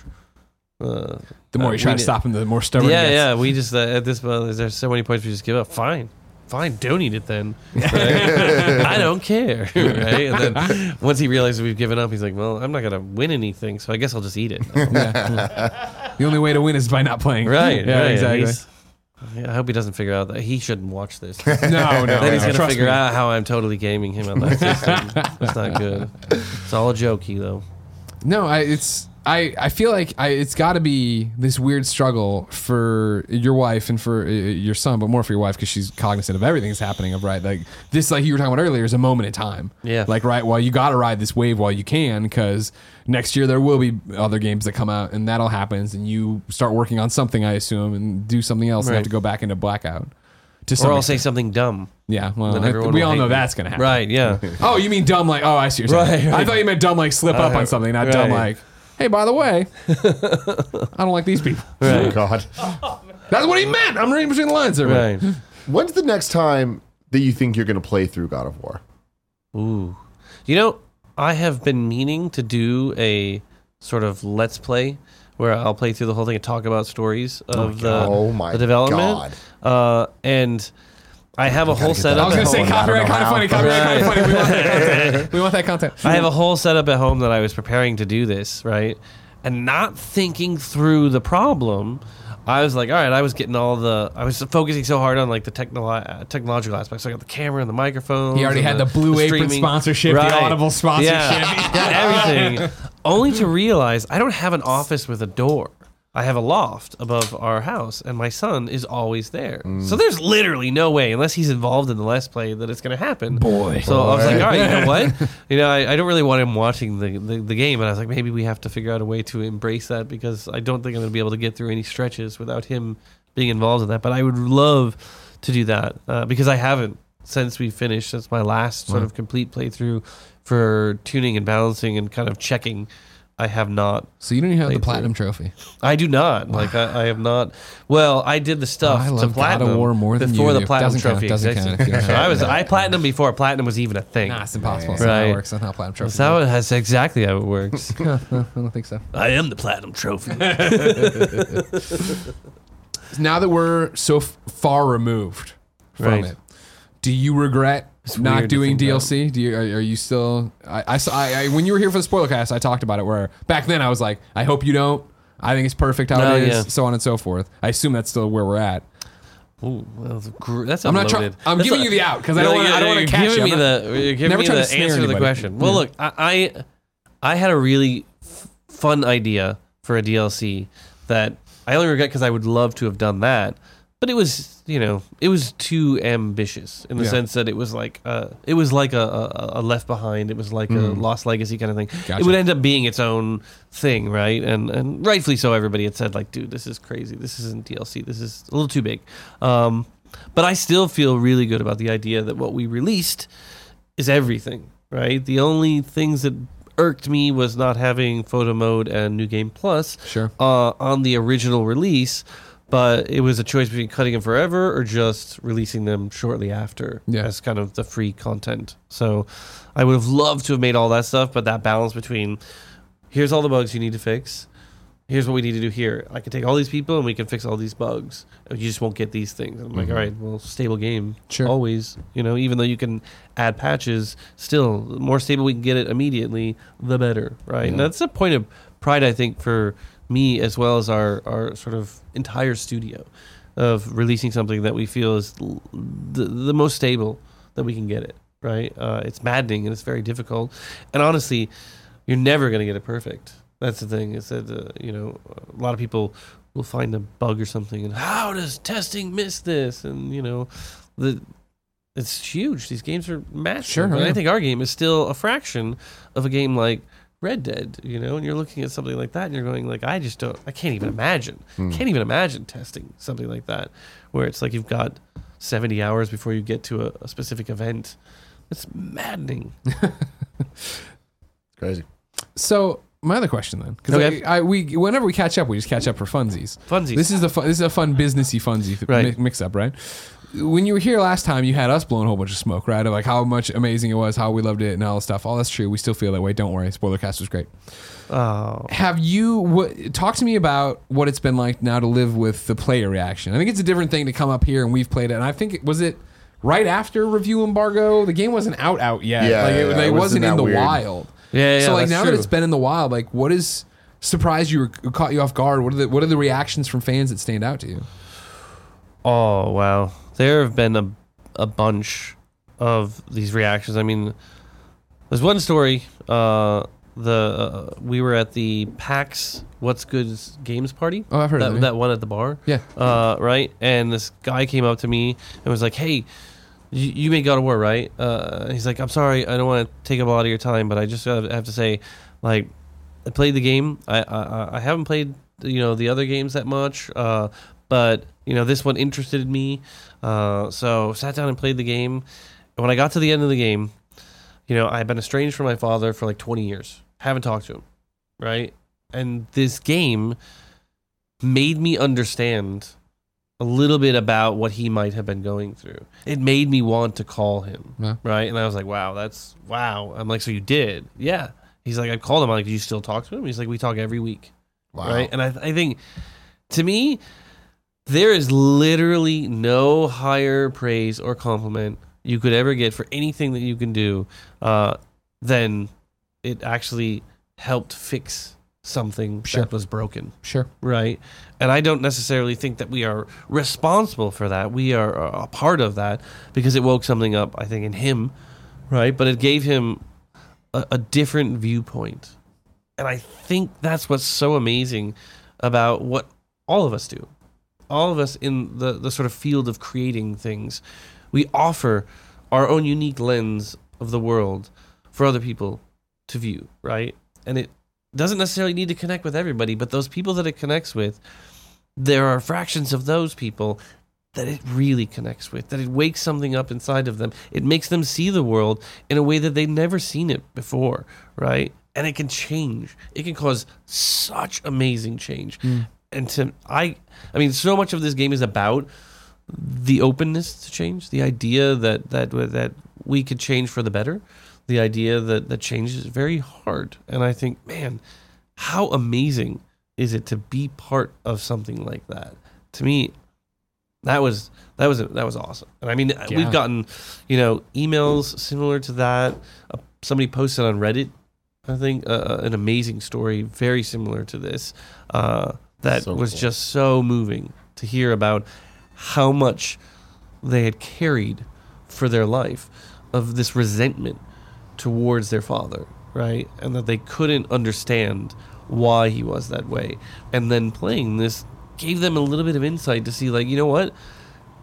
Uh, The more uh, you try to did- stop him, the more stubborn. yeah, he gets. yeah. We just uh, at this point, there's so many points we just give up. Fine, fine. Don't eat it then. right? I don't care. Right? And then once he realizes we've given up, he's like, "Well, I'm not gonna win anything, so I guess I'll just eat it." The only way to win is by not playing. right? Yeah, right. exactly. He's- I hope he doesn't figure out that he shouldn't watch this. No, no. then he's no, gonna figure me. out how I'm totally gaming him on that system. That's not good. It's all a joke, though. No, I, it's I, I feel like I, it's got to be this weird struggle for your wife and for uh, your son, but more for your wife because she's cognizant of everything that's happening. Of right, like this, like you were talking about earlier, is a moment in time. Yeah. Like right, well, you got to ride this wave while you can because next year there will be other games that come out and that'll happens, and you start working on something, I assume, and do something else and have to go back into blackout. To some Or I'll say extent. something dumb. yeah. Well, then I- everyone we will all hate know me. that's gonna happen. Right? Yeah. Oh, you mean dumb like? Oh, I see. What you're saying. Right, right. I thought you meant dumb like slip up Uh, on something, not dumb right. like. Hey, by the way, I don't like these people. Oh God. That's what he meant. I'm reading between the lines there. man. Right. When's the next time that you think you're going to play through God of War? Ooh. You know, I have been meaning to do a sort of let's play where I'll play through the whole thing and talk about stories of the, Oh my the development. Uh, and I have a whole get that setup. I was at gonna say home. copyright kind of funny. Copyright kind of funny. We want that content. We want that content. I have a whole setup at home that I was preparing to do this, right? And not thinking through the problem I was like, all right, I was getting all the, I was focusing so hard on like the technolo- uh, technological aspects. So I got the camera and the microphone. He already had the Blue Apron sponsorship, the Audible sponsorship. Yeah, everything. Only to realize I don't have an office with a door. I have a loft above our house, and my son is always there. So there's literally no way, unless he's involved in the Let's Play, that it's going to happen. Boy. So I was like, all right, you know what? You know, I, I don't really want him watching the, the, the game, and I was like, maybe we have to figure out a way to embrace that because I don't think I'm going to be able to get through any stretches without him being involved in that. But I would love to do that uh, because I haven't since we finished. Since my last sort of complete playthrough for tuning and balancing and kind of checking. I have not. So you don't even have the Played through. platinum trophy. I do not. Like I, I have not. Well, I did the stuff Oh, I to love God of platinum War more than before you the platinum Doesn't count, trophy existed. count if you don't So I was. I platinum before platinum was even a thing. Nah, it's impossible. Yeah. That's how it works. That's not how platinum trophy. That's how it- that's exactly how it works. I don't think so. I am the platinum trophy. Now that we're so f- far removed from Right. it, do you regret not doing. DLC? Do you are, are you still? I, I, saw- I, I when you were here for the spoiler cast, I talked about it. Where back then I was like, I hope you don't. I think it's perfect how No, it is, yeah. so on and so forth. I assume that's still where we're at. Ooh, well, that's gr- that's I'm not trying. unloaded. I'm That's giving you the out because I don't want. like- I don't want you're to catch giving you. me I'm not- the you're giving never me trying the to snare answer to the anybody. question. Well, look, I, I I had a really f- fun idea for a DLC that I only regret because I would love to have done that, but it was you know it was too ambitious in the Yeah. sense that it was like uh, it was like a, a, a Left Behind, it was like a Lost Legacy kind of thing. Gotcha. It would end up being its own thing, right? And and rightfully so. Everybody had said like, dude, this is crazy. This isn't DLC. This is a little too big. Um, but I still feel really good about the idea that what we released is everything, right? The only things that irked me was not having photo mode and new game plus Sure. uh, on the original release but it was a choice between cutting them forever or just releasing them shortly after Yeah. as kind of the free content. So i would have loved to have made all that stuff but that balance between here's all the bugs you need to fix. Here's what we need to do here. I can take all these people and we can fix all these bugs. You just won't get these things. I'm like all right well stable game Mm-hmm. Sure. always you know even though you can add patches still the more stable we can get it immediately the better right? And that's a point of pride i think for me as well as our our sort of entire studio of releasing something that we feel is the, the most stable that we can get it right? Uh, it's maddening and it's very difficult. And honestly you're never going to get it perfect. That's the thing. Is that uh, you know a lot of people will find a bug or something and how does testing miss this? And you know the it's huge. These games are massive. Sure, and yeah. i think our game is still a fraction of a game like red dead you know and you're looking at something like that and you're going like i just don't i can't even hmm. imagine hmm. can't even imagine testing something like that where it's like you've got 70 hours before you get to a, a specific event it's maddening Crazy. So my other question then, because Okay. I, I we whenever we catch up, we just catch up for funsies. funsies This is the fun, this is a fun businessy funsy Right. mi- mix up, right? When you were here last time, you had us blowing a whole bunch of smoke, right? Of like how much amazing it was, how we loved it, and all that stuff. All that's true. We still feel that way. Don't worry. Spoiler cast was great. oh Have you what, talk to me about what it's been like now to live with the player reaction? I think it's a different thing to come up here and we've played it. And I think it was it right after review embargo. The game wasn't out out yet. Yeah, like it, yeah, like, it it wasn't wasn't in the weird. wild. yeah, yeah so like now true. that it's been in the wild, like what is surprised you or caught you off guard? What are the what are the reactions from fans that stand out to you? Oh wow, there have been a a bunch of these reactions. I mean, there's one story. Uh, the uh, we were at the PAX What's Good Games party. Oh, I've heard that, of that. that one at the bar. Yeah. Uh, right. And this guy came up to me and was like, "Hey, you, you made God of War, right?" Uh, he's like, "I'm sorry, I don't want to take up a lot of your time, but I just have, have to say, like, I played the game. I, I I haven't played you know the other games that much, uh, but you know this one interested me. Uh, so sat down and played the game. And when I got to the end of the game, you know I had been estranged from my father for like 20 years. Haven't talked to him, right? And this game made me understand a little bit about what he might have been going through. It made me want to call him, Yeah. right? And I was like, "Wow, that's wow." I'm like, "So you did?" Yeah. He's like, "I called him." I'm like, "Do you still talk to him?" He's like, "We talk every week." Wow. right? And I, I think to me, there is literally no higher praise or compliment you could ever get for anything that you can do uh, than it actually helped fix something Sure. that was broken Sure. right? And I don't necessarily think that we are responsible for that. We are a part of that because it woke something up, I think, in him, right? But it gave him a, a different viewpoint. And I think that's what's so amazing about what all of us do. All of us in the, the sort of field of creating things, we offer our own unique lens of the world for other people to view, right? And it doesn't necessarily need to connect with everybody, but those people that it connects with, there are fractions of those people that it really connects with, that it wakes something up inside of them. It makes them see the world in a way that they've never seen it before, right? And it can change. It can cause such amazing change. Mm. And to I I mean so much of this game is about the openness to change, the idea that that that we could change for the better, the idea that that change is very hard. And I think, man, how amazing is it to be part of something like that? To me, that was that was that was awesome. And I mean, Yeah. we've gotten, you know, emails similar to that. Uh, somebody posted on Reddit, I think, uh, an amazing story very similar to this. Uh, that So was cool. just so moving to hear about how much they had carried for their life of this resentment towards their father, right? And that they couldn't understand why he was that way. And then playing this gave them a little bit of insight to see, like, you know what?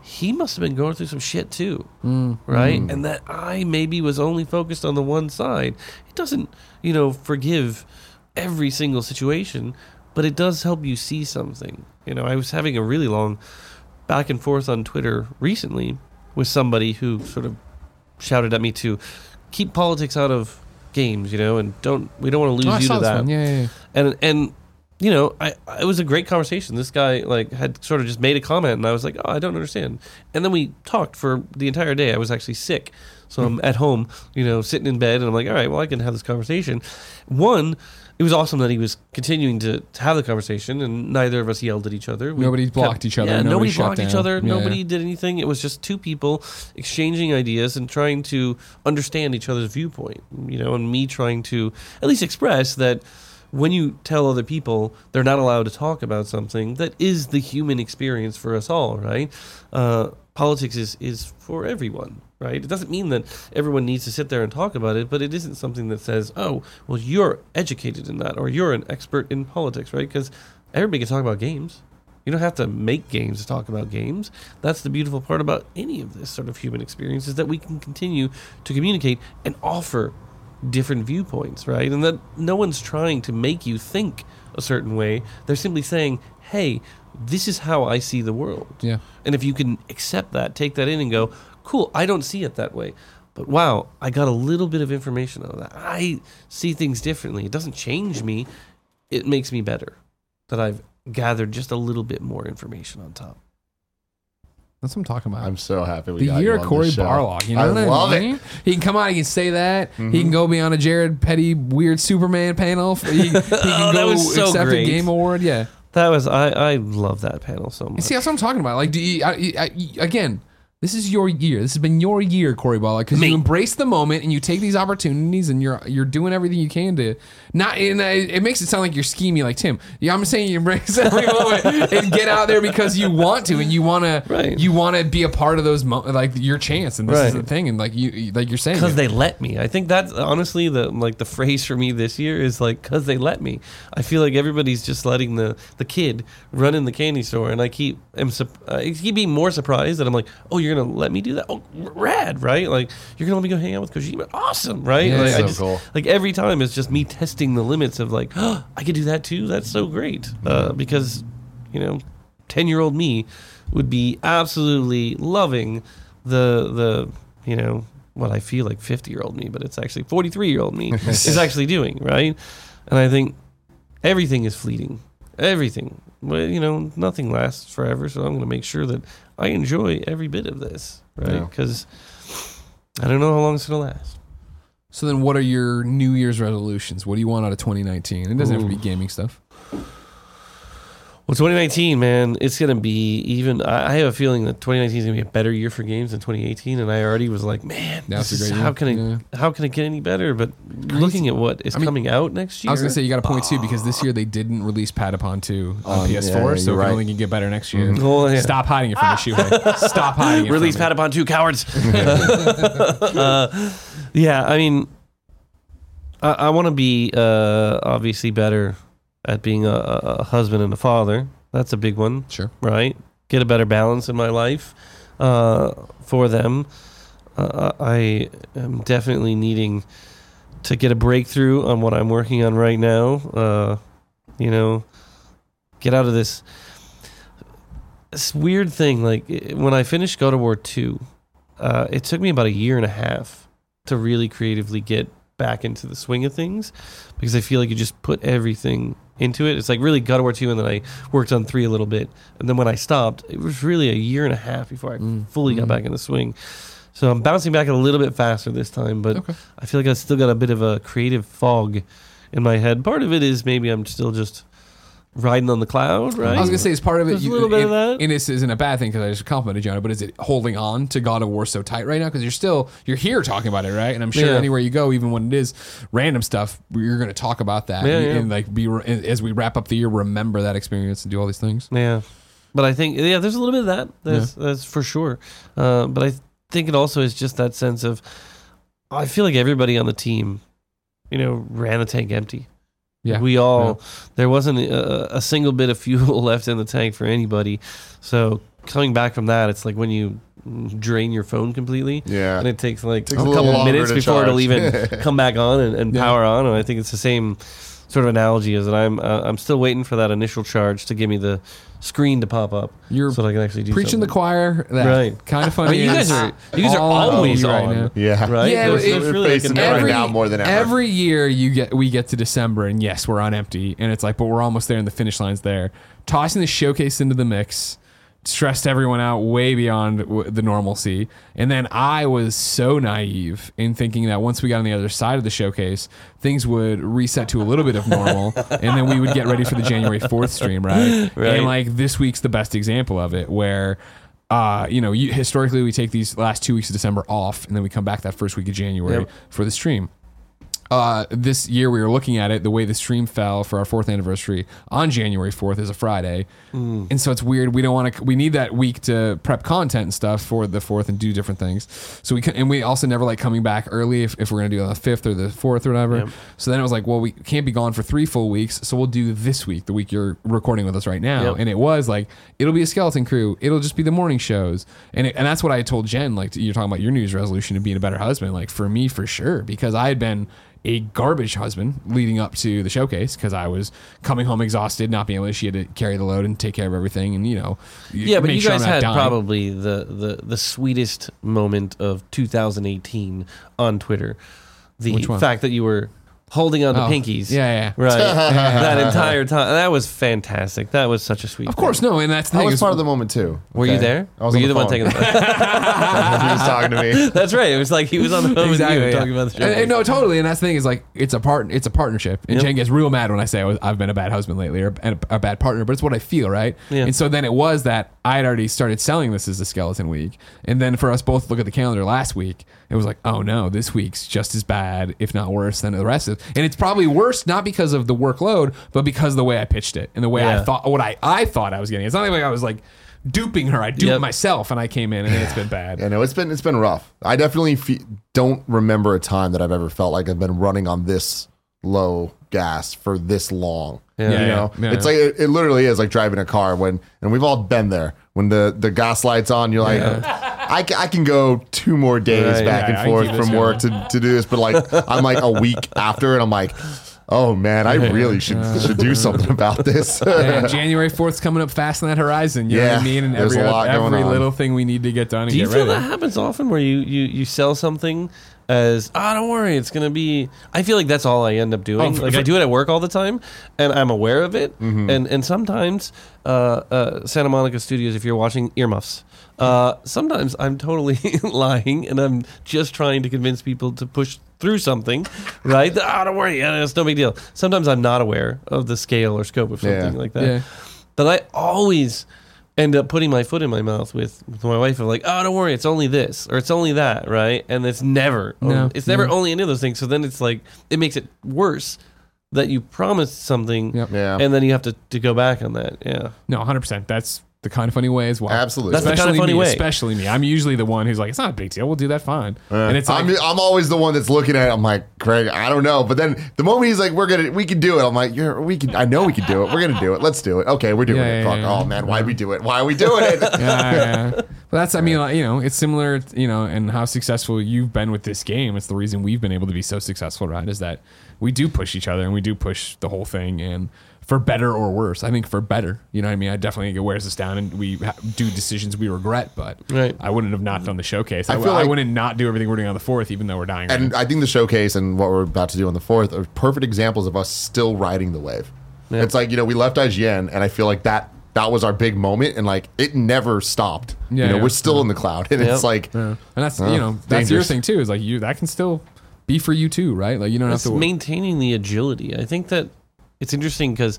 He must have been going through some shit too, mm-hmm. right? And that I maybe was only focused on the one side. It doesn't, you know, forgive every single situation, but it does help you see something. You know, I was having a really long back and forth on Twitter recently with somebody who sort of shouted at me to keep politics out of games, you know, and don't we don't want to lose Oh, you to that. Yeah, yeah, yeah. And and you know, I it was a great conversation. This guy like had sort of just made a comment, and I was like, oh, I don't understand. And then we talked for the entire day. I was actually sick, so I'm at home, you know, sitting in bed, and I'm like, all right, well, I can have this conversation. One. It was awesome that he was continuing to, to have the conversation, and neither of us yelled at each other. We Nobody blocked each other, Yeah, nobody nobody blocked each other. Yeah, nobody yeah. did anything. It was just two people exchanging ideas and trying to understand each other's viewpoint. You know, and me trying to at least express that when you tell other people they're not allowed to talk about something that is the human experience for us all, right? Uh, politics is is for everyone, right? It doesn't mean that everyone needs to sit there and talk about it, but it isn't something that says, "Oh, well, you're educated in that," or "You're an expert in politics," right? Because everybody can talk about games. You don't have to make games to talk about games. That's the beautiful part about any of this sort of human experience is that we can continue to communicate and offer different viewpoints, right? And that no one's trying to make you think a certain way. They're simply saying, "Hey, this is how I see the world." Yeah. And if you can accept that, take that in and go, "Cool, I don't see it that way." But wow, I got a little bit of information out of that. I see things differently. It doesn't change me. It makes me better that I've gathered just a little bit more information on top. That's what I'm talking about. I'm so happy we the got year you of on Cory this show. Barlog. You know I what love I it. He can come out, he can say that. He can mm-hmm. go be on a Jared Petty weird Superman panel. He, he can Oh, that go was so accept great. a game award. Yeah. That was I. I love that panel so much. See, that's what I'm talking about. Like, do you, I, I, again, this is your year. This has been your year, Cory Ball, because you embrace the moment and you take these opportunities and you're you're doing everything you can to not. And uh, it makes it sound like you're scheming, like Tim. Yeah, I'm saying you embrace every moment and get out there because you want to and you want to. You want to be a part of those, mo- like your chance, and this is the thing. And like you, like you're saying, because they let me. I think that's honestly the like the phrase for me this year is like because they let me. I feel like everybody's just letting the the kid run in the candy store, and I keep am I keep being more surprised that I'm like, oh, you're gonna let me do that? Oh, rad, right? Like you're gonna let me go hang out with Kojima? Awesome, right? Yeah, like, I so just, cool. Like every time, it's just me testing the limits of like, oh, I could do that too. That's so great uh, because you know, ten year old me would be absolutely loving the the you know what I feel like 50 year old me, but it's actually 43 year old me is actually doing, right? And I think everything is fleeting. Everything. Well, you know, nothing lasts forever, so I'm going to make sure that I enjoy every bit of this, right? Yeah. Because I don't know how long it's going to last. So then, what are your New Year's resolutions? What do you want out of 2019? It doesn't have to be gaming stuff. Well, Well, 2019, man, it's gonna be even. I I have a feeling that 2019 is gonna be a better year for games than 2018, and I already was like, man, That's this a is- great how year. can it Yeah. how can it get any better? But looking at what is I mean, coming out next year, I was gonna say you got a point too because this year they didn't release Patapon 2 on Um, PS4, yeah, so you're it can right. only get better next year. Oh, yeah. Stop hiding it from me, Shuhei. Stop hiding it. from release me. Patapon 2, cowards. uh, yeah, I mean, I, I want to be uh, obviously better at being a, a husband and a father. That's a big one. Sure. right? Get a better balance in my life uh, for them. Uh, I am definitely needing to get a breakthrough on what I'm working on right now. Uh, you know, get out of this this weird thing. Like when I finished God of War two, uh, it took me about a year and a half to really creatively get back into the swing of things because I feel like you just put everything into it. It's like really God of War 2, and then I worked on 3 a little bit. And then when I stopped, it was really a year and a half before I Mm. fully got Mhm. back in the swing. So I'm bouncing back a little bit faster this time, but Okay. I feel like I still got a bit of a creative fog in my head. Part of it is maybe I'm still just riding on the cloud, right? I was gonna say, is part of it. There's a little bit and, of that. and this isn't a bad thing because I just complimented Jonah, but is it holding on to God of War so tight right now? Because you're still you're here talking about it, right? And I'm sure Yeah. anywhere you go, even when it is random stuff, you're gonna talk about that Yeah, and, yeah. and, like be as we wrap up the year, remember that experience and do all these things. Yeah, but I think yeah, there's a little bit of that. That's that's for sure. Uh, but I think it also is just that sense of I feel like everybody on the team, you know, ran the tank empty. Yeah. we all there wasn't a, a single bit of fuel left in the tank for anybody. So coming back from that, it's like when you drain your phone completely. Yeah. And it takes like Takes a a couple longer minutes to before it'll even come back on and, and Yeah. power on. And I think it's the same sort of analogy as that I'm uh, I'm still waiting for that initial charge to give me the screen to pop up You're so that I can actually do preaching the choir. That Right. Kind of funny. I mean, you guys are you guys are always you right on, now. Yeah. right? Yeah, There's- it- there's we're really like facing a it right now more than ever. Every year you get we get to December and yes, we're on empty and it's like, but we're almost there and the finish line's there. Tossing the showcase into the mix stressed everyone out way beyond w- the normalcy. And then I was so naive in thinking that once we got on the other side of the showcase, things would reset to a little bit of normal and then we would get ready for the January 4th stream, right? Right. And like this week's the best example of it where uh, you know, you, historically we take these last two weeks of December off, and then we come back that first week of January Yep. for the stream. Uh, this year we were looking at it the way the stream fell for our fourth anniversary on January 4th is a Friday. And so it's weird. We don't want to, we need that week to prep content and stuff for the fourth and do different things. So we can, and we also never like coming back early if, if we're going to do it on the fifth or the fourth or whatever. Yep. So then it was like, well, we can't be gone for three full weeks. So we'll do this week, the week you're recording with us right now. Yep. And it was like, it'll be a skeleton crew. It'll just be the morning shows. And it, and that's what I told Jen, like you're talking about your New Year's resolution of being a better husband. Like for me, for sure, because I had been a garbage husband leading up to the showcase because I was coming home exhausted, not being able to, she had to carry the load and take care of everything. And, you know, Yeah, but you sure guys had dying. probably the, the the sweetest moment of 2018 on Twitter. The fact that you were holding on to Oh, pinkies. Yeah, yeah. Right. that entire time. That was fantastic. That was such a sweet. Of course, no. And that's the I thing. was is- part of the moment too. Were you okay? there? I was Were on you the, the one phone. taking the he was talking to me. That's right. It was like he was on the phone Exactly, with you yeah. talking about the show. And- and no, totally. And that's the thing is like it's a part, it's a partnership. And Yep. Jen gets real mad when I say I was, I've been a bad husband lately or a, a bad partner, but it's what I feel, right? Yeah. And so then it was that I had already started selling this as a skeleton week, and then for us both to look at the calendar last week, it was like, oh no, this week's just as bad, if not worse, than the rest of. It. And it's probably worse not because of the workload, but because of the way I pitched it and the way I Yeah. thought what I I thought I was getting. It's not like I was like duping her. I duped Yep. myself, and I came in, and it's been bad. Yeah, no, it's been it's been rough. I definitely fe- don't remember a time that I've ever felt like I've been running on this low gas for this long. Yeah. you Yeah, know, yeah, it's yeah. like it, it literally is like driving a car when, and we've all been there when the the gas lights on. You're like, I, I can go two more days Right. back Yeah, and I forth from work to, to do this, but like I'm like a week after, and I'm like. Oh man, I really should should do something about this. And January 4th's coming up fast on that horizon. You know what Yeah, I mean? And there's every, a lot going every on. little thing we need to get done and Do you get feel ready. that happens often where you, you, you sell something as, oh, don't worry, it's going to be. I feel like that's all I end up doing. Oh, for- like, I do it at work all the time, and I'm aware of it. Mm-hmm. And, and sometimes, uh, uh, Santa Monica Studios, if you're watching earmuffs, uh, sometimes I'm totally lying and I'm just trying to convince people to push through something, right? Oh, don't worry, it's no big deal. Sometimes I'm not aware of the scale or scope of something Yeah. like that. Yeah. But I always end up putting my foot in my mouth with, with my wife of like, oh, don't worry, it's only this or it's only that, right? And it's never, No, it's never no. only any of those things. So then it's like it makes it worse that you promised something, Yep. Yeah. and then you have to, to go back on that. Yeah, No, 100%. That's the kind of funny way as well. Absolutely. That's the especially kind of funny me, way. Especially me. I'm usually the one who's like, it's not a big deal. We'll do that fine. and it's like, I'm, I'm always the one that's looking at it. I'm like, Greg, I don't know. But then the moment he's like, we're gonna, we can do it. I'm like, you're, we can. I know we can do it. We're gonna do it. Let's do it. Okay, we're doing Yeah, it. yeah, Fuck. yeah, oh man, why we do it? Why are we doing it? yeah, yeah, yeah. But that's, I mean, like, you know, it's similar, you know, and how successful you've been with this game. It's the reason we've been able to be so successful, right? Is that we do push each other and we do push the whole thing and for better or worse. I think for better, you know what I mean? I definitely think it wears us down and we ha- do decisions we regret, but Right. I wouldn't have not done the showcase. I, I feel I like- wouldn't not do everything we're doing on the fourth, even though we're dying. right and I think the showcase and what we're about to do on the fourth are perfect examples of us still riding the wave. Yeah. It's like you know we left IGN, and I feel like that that was our big moment, and like it never stopped. Yeah, you know yeah. we're still in the cloud, and Yep. it's like Yeah. And that's Oh, you uh, know that's your dangerous. thing too. Is like you that can still be for you too, right? Like you don't it's have to. maintaining the agility. I think that it's interesting because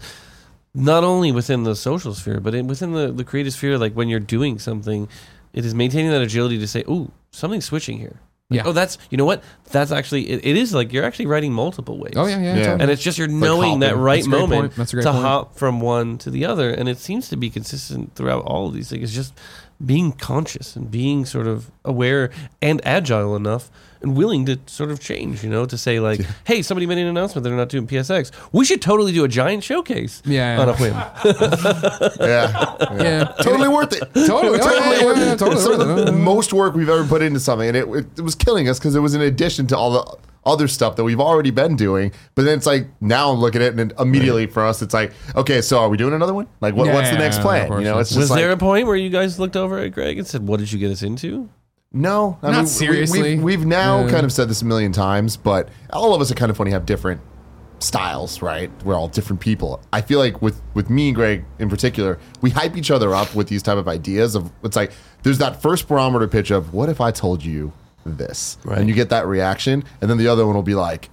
not only within the social sphere, but in, within the, the creative sphere, like when you're doing something, it is maintaining that agility to say, "Ooh, something's switching here." Like, Yeah. Oh, that's you know what? That's actually it, it is like you're actually writing multiple ways. oh yeah, yeah. Yeah. totally. And it's just you're knowing that right That's moment point. A to point. hop from one to the other, and it seems to be consistent throughout all of these things. It's just being conscious and being sort of aware and agile enough and willing to sort of change. You know, to say like, "Hey, somebody made an announcement they're not doing PSX. We should totally do a giant showcase Yeah, on a whim." yeah, yeah. totally worth it. Totally, totally oh, yeah, worth yeah, it. totally Some of worth it. the most work we've ever put into something, and it, it, it was killing us because it was in addition to all the other stuff that we've already been doing. But then it's like now I'm looking at it, and immediately for us, it's like, okay, so are we doing another one? Like, what, Yeah, what's the next of plan? course, You know, it's just Was like, there a point where you guys looked over at Greg and said, "What did you get us into?" No, I Not mean, we- seriously. We've, we've now Yeah. kind of said this a million times, but all of us are kind of funny have different styles, right? We're all different people. I feel like with with me and Greg in particular, we hype each other up with these type of ideas of it's like there's that first barometer pitch of what if I told you this, Right. and you get that reaction, and then the other one will be like.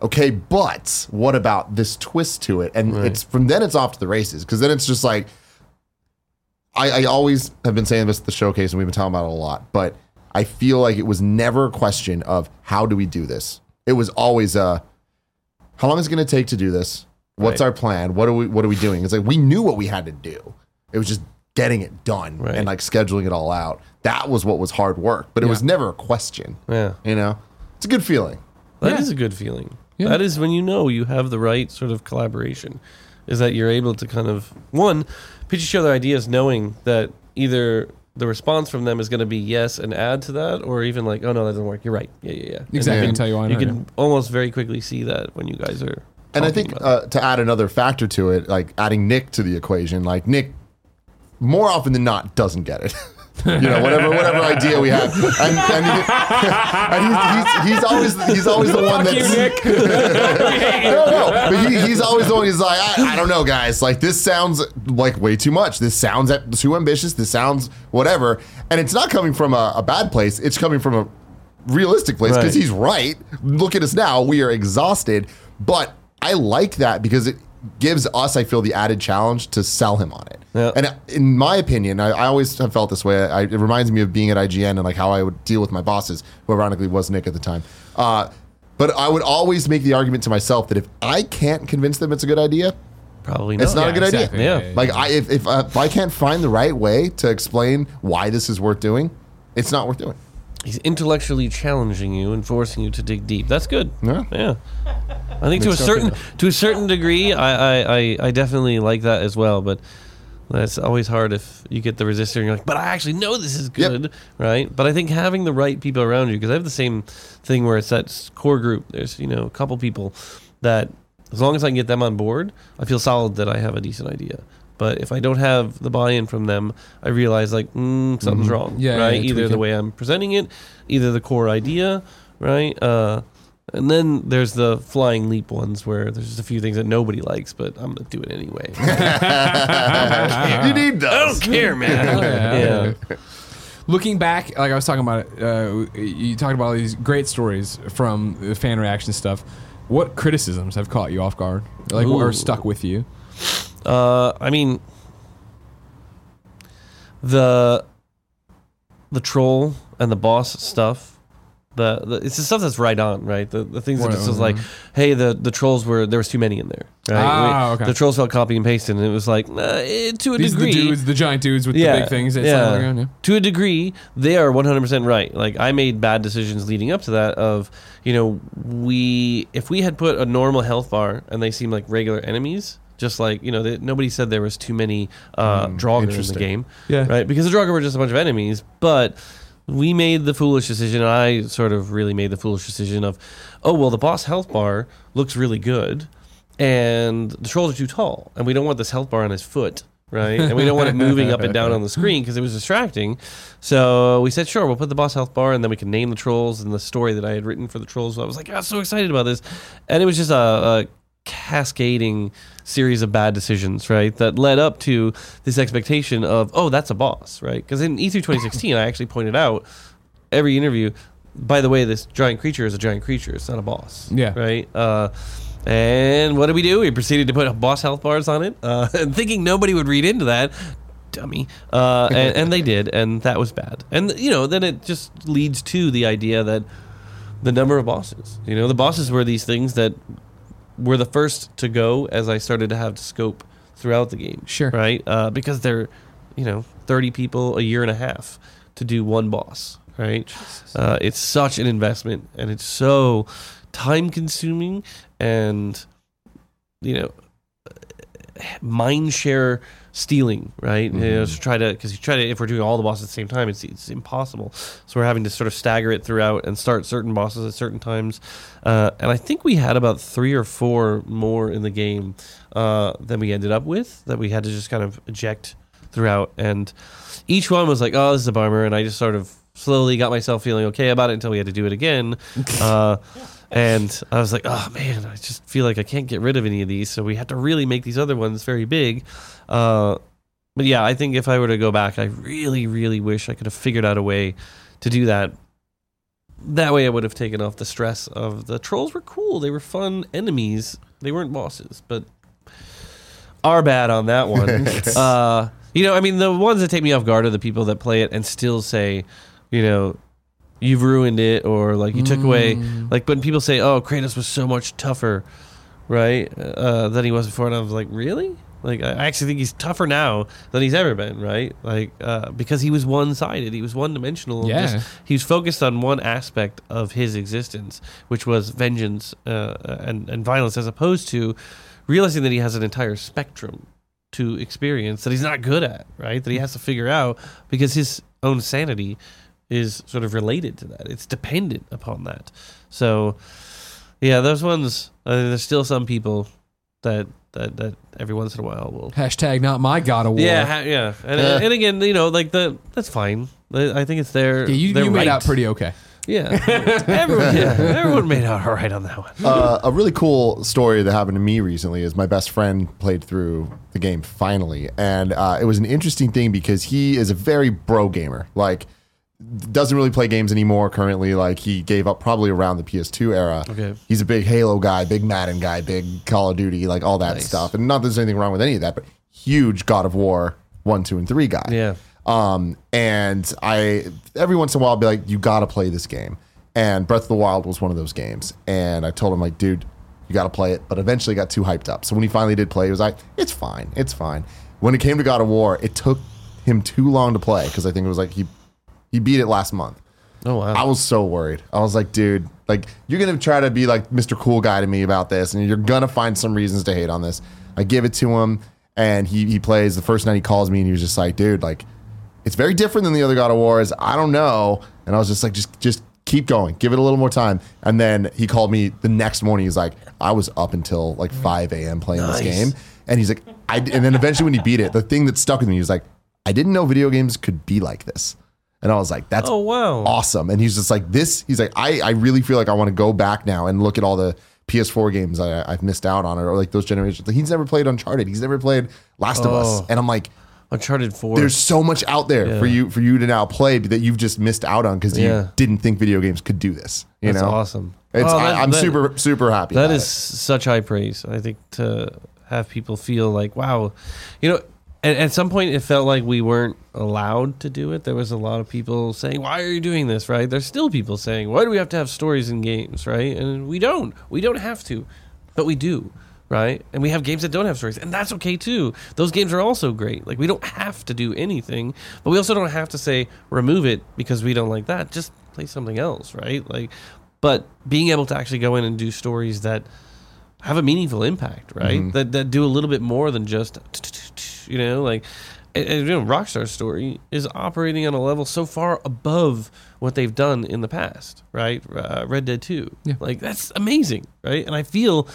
Okay, but what about this twist to it? And Right. it's from then it's off to the races because then it's just like I, I always have been saying this at the showcase, and we've been talking about it a lot, but I feel like it was never a question of how do we do this. It was always a how long is it going to take to do this? What's Right. our plan? What are we What are we doing? It's like we knew what we had to do. It was just getting it done Right. and like scheduling it all out. That was what was hard work, but it was never a question. Yeah. You know, it's a good feeling. That is Yeah. a good feeling. Yeah. That is when you know you have the right sort of collaboration. Is that you're able to kind of one pitch each other ideas, knowing that either the response from them is going to be yes and add to that, or even like, oh no, that doesn't work. You're right. Yeah, yeah, yeah. And Exactly. You can, can tell you why you can yeah. almost very quickly see that when you guys are. And I think about it. uh, to add another factor to it, like adding Nick to the equation, like Nick, more often than not, doesn't get it. you know, whatever whatever idea we have, and, and, he, and he's, he's, he's always he's always the one Fuck you, Nick. no, no, but he, he's always the one. He's like, I, I don't know, guys. Like this sounds like way too much. This sounds too ambitious. This sounds whatever. And it's not coming from a, a bad place. It's coming from a realistic place because Right. he's right. Look at us now. We are exhausted. But I like that because it gives us, I feel, the added challenge to sell him on it. Yeah. And in my opinion, I, I always have felt this way. I, it reminds me of being at IGN and like how I would deal with my bosses, who ironically was Nick at the time. Uh, but I would always make the argument to myself that if I can't convince them it's a good idea, probably not. it's not a good exactly. idea. Yeah. Like I, if if, uh, if I can't find the right way to explain why this is worth doing, it's not worth doing. He's intellectually challenging you and forcing you to dig deep. That's good. Yeah. Yeah. I think to a sense certain to a certain degree, I, I, I, I definitely like that as well. But that's always hard if you get the resistor and you're like, but I actually know this is Yep. good, right? But I think having the right people around you, because I have the same thing where it's that core group. There's you know a couple people that as long as I can get them on board, I feel solid that I have a decent idea. But if I don't have the buy-in from them, I realize like mm, something's wrong, Yeah, yeah, right? yeah, either the way I'm presenting it, either the core idea, right? Uh, and then there's the flying leap ones where there's just a few things that nobody likes, but I'm gonna do it anyway. you need those. I don't care, man. Yeah. yeah. Looking back, like I was talking about, uh, you talked about all these great stories from the fan reaction stuff. What criticisms have caught you off guard, like or stuck with you? Uh, I mean, the the troll and the boss stuff. The, the it's the stuff that's right on, right? The the things that Right just on, like, hey, the the trolls were there was too many in there, right? Ah, okay. The trolls felt copy and pasted, and it was like uh, eh, to a These are the degree. dudes, the giant dudes with the big things. Yeah. oh, yeah. To a degree, they are 100% right. Like I made bad decisions leading up to that of, you know, we if we had put a normal health bar and they seem like regular enemies, just like, you know, they, nobody said there was too many uh Draugr in the game. Yeah. Right? Because the Draugr were just a bunch of enemies, but we made the foolish decision. And I sort of really made the foolish decision of, oh well, the boss health bar looks really good, and the trolls are too tall, and we don't want this health bar on his foot, right? And we don't want it moving up and down on the screen because it was distracting. So we said, sure, we'll put the boss health bar, and then we can name the trolls and the story that I had written for the trolls. I was like, I'm so excited about this, and it was just a, a cascading series of bad decisions, right? That led up to this expectation of, oh, that's a boss, right? Because in E3 2016, I actually pointed out every interview. By the way, this giant creature is a giant creature. It's not a boss. Yeah. Right. Uh, and what did we do? We proceeded to put boss health bars on it, uh, and thinking nobody would read into that. Dummy. Uh, and, and they did, and that was bad. And you know, then it just leads to the idea that the number of bosses. You know, the bosses were these things that were the first to go as I started to have to scope throughout the game. Sure. Right? Uh, because they're, you know, 30 people a year and a half to do one boss. Right? Uh, it's such an investment and it's so time consuming and, you know, mind share stealing, right? You know, to try to because you try to if we're doing all the bosses at the same time, it's it's impossible. So we're having to sort of stagger it throughout and start certain bosses at certain times. Uh, and I think we had about three or four more in the game uh, than we ended up with that we had to just kind of eject throughout. And each one was like, oh, this is a bummer. And I just sort of slowly got myself feeling okay about it until we had to do it again. Uh, and I was like, oh man, I just feel like I can't get rid of any of these. So we had to really make these other ones very big. Uh, but yeah, I think if I were to go back, I really, really wish I could have figured out a way to do that. That way, I would have taken off the stress of the trolls. Were cool; they were fun enemies. They weren't bosses, but are bad on that one. uh, you know, I mean, the ones that take me off guard are the people that play it and still say, you know, you've ruined it, or like you took away, like when people say, oh, Kratos was so much tougher, right, uh, than he was before, and I was like, really? Like I actually think he's tougher now than he's ever been, right? Like uh, because he was one-sided, he was one-dimensional. Yeah. Just- he was focused on one aspect of his existence, which was vengeance uh, and and violence, as opposed to realizing that he has an entire spectrum to experience that he's not good at, right? That he has to figure out because his own sanity is sort of related to that. It's dependent upon that. So, yeah, those ones. Uh, there's still some people that that that every once in a while will. Hashtag not my God of War. Yeah, ha- yeah, and, Yeah. and again, you know, like the that's fine. I I think it's their. Yeah, you, their you made right. out pretty okay. Yeah, everyone, yeah, everyone made out all right on that one. uh, a really cool story that happened to me recently is my best friend played through the game finally, and uh, it was an interesting thing because he is a very bro gamer. Like, doesn't really play games anymore currently. Like, he gave up probably around the PS2 era. Okay. he's a big Halo guy, big Madden guy, big Call of Duty, like all that Nice. stuff. And not that there's anything wrong with any of that, but huge God of War one, two, and three guy. Yeah. Um, and I every once in a while I'll be like, you gotta play this game. And Breath of the Wild was one of those games. And I told him like, dude, you gotta play it. But eventually got too hyped up. So when he finally did play, he was like, it's fine, it's fine. When it came to God of War, it took him too long to play because I think it was like he he beat it last month. Oh wow. I was so worried. I was like, dude, like you're gonna try to be like Mr. Cool Guy to me about this, and you're gonna find some reasons to hate on this. I give it to him, and he he plays. The first night he calls me, and he was just like, dude, like it's very different than the other God of Wars. I don't know, and I was just like, just just keep going, give it a little more time. And then he called me the next morning. He's like, I was up until like 5 a.m. playing Nice. this game, and he's like, I. And then eventually when he beat it, the thing that stuck with me he was like, I didn't know video games could be like this. And I was like, that's oh wow. awesome. And he's just like, this, he's like, I, I really feel like I want to go back now and look at all the PS4 games I, I've missed out on, or like those generations. He's never played Uncharted. He's never played Last of Us. Oh. And I'm like, Uncharted Four. there's so much out there for you for you to now play that you've just missed out on because Yeah. you didn't think video games could do this. You That's know, awesome. It's Oh, I, that- I'm that- super super happy. That is it. such high praise. I think to have people feel like, wow, you know, and at some point it felt like we weren't allowed to do it. There was a lot of people saying why are you doing this? Right? There's still people saying why do we have to have stories in games? Right? And we don't. We don't have to but we do. Right? And we have games that don't have stories and that's okay too. Those games are also great. Like we don't have to do anything but we also don't have to say remove it because we don't like that. Just play something else right? Like but being able to actually go in and do stories that have a meaningful impact, right? Mm-hmm. That that do a little bit more than just you know, like and, and, you know, Rockstar's story is operating on a level so far above what they've done in the past, right? Uh, Red Dead Two, Yeah. like that's amazing, right? And I feel.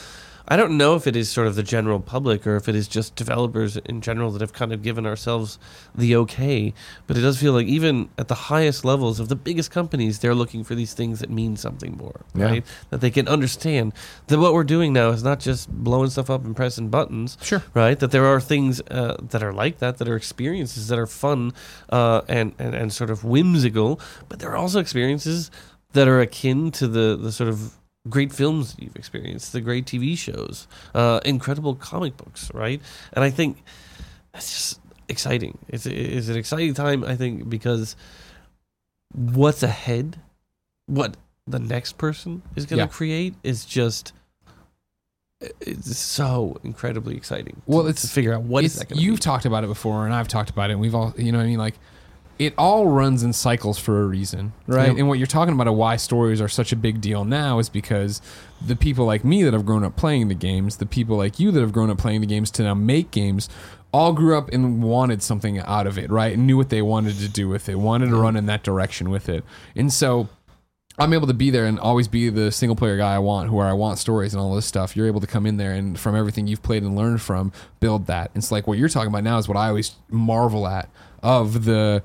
I don't know if it is sort of the general public or if it is just developers in general that have kind of given ourselves the okay, but it does feel like even at the highest levels of the biggest companies, they're looking for these things that mean something more, Yeah. right? That they can understand that what we're doing now is not just blowing stuff up and pressing buttons, Sure. right? That there are things uh, that are like that, that are experiences that are fun uh, and, and and sort of whimsical, but there are also experiences that are akin to the the sort of great films you've experienced, the great TV shows, uh, incredible comic books, right? And I think that's just exciting. It's it's an exciting time, I think, because what's ahead, what the next person is going to Yeah. create is just it's so incredibly exciting. Well, to, it's- to figure out what is It's- that going to you've be. talked about it before, and I've talked about it. And we've all, you know, what I mean, like it all runs in cycles for a reason, right? Yep. And what you're talking about, of why stories are such a big deal now, is because the people like me that have grown up playing the games, the people like you that have grown up playing the games to now make games, all grew up and wanted something out of it, right? And knew what they wanted to do with it, wanted to mm-hmm. run in that direction with it, and so. I'm able to be there and always be the single player guy I want, where I want stories and all this stuff. You're able to come in there and from everything you've played and learned from, build that. It's like what you're talking about now is what I always marvel at of the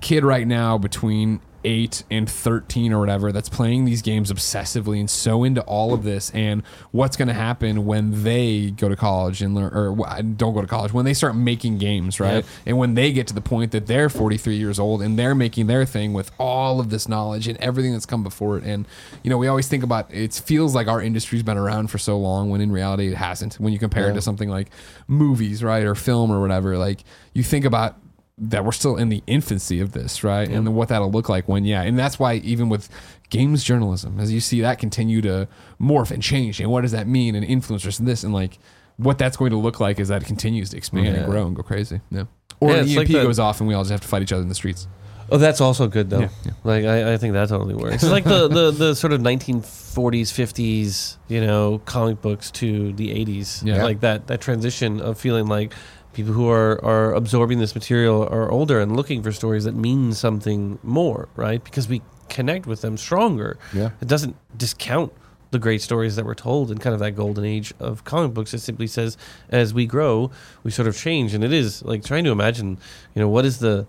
kid right now between eight and 13 or whatever that's playing these games obsessively and so into all of this and what's going to happen when they go to college and learn or don't go to college when they start making games right? Yep. and when they get to the point that they're 43 years old and they're making their thing with all of this knowledge and everything that's come before it. And you know we always think about it feels like our industry's been around for so long when in reality it hasn't. When you compare it to something like movies right or film or whatever like you think about that we're still in the infancy of this, right? And then what that'll look like when, yeah. And that's why even with games journalism, as you see that continue to morph and change, and what does that mean, and influencers and this, and like what that's going to look like as that it continues to expand and grow and go crazy. Yeah. Or Yeah, an EMP like the- goes off and we all just have to fight each other in the streets. Oh, that's also good though. Yeah, yeah. Like I, I think that totally works. It's like the, the, the sort of 1940s, 50s, you know, comic books to the 80s. Yeah. Like that that transition of feeling like people who are are absorbing this material are older and looking for stories that mean something more, right? Because we connect with them stronger. Yeah. It doesn't discount the great stories that were told in kind of that golden age of comic books. It simply says, as we grow, we sort of change, and it is like trying to imagine, you know, what is the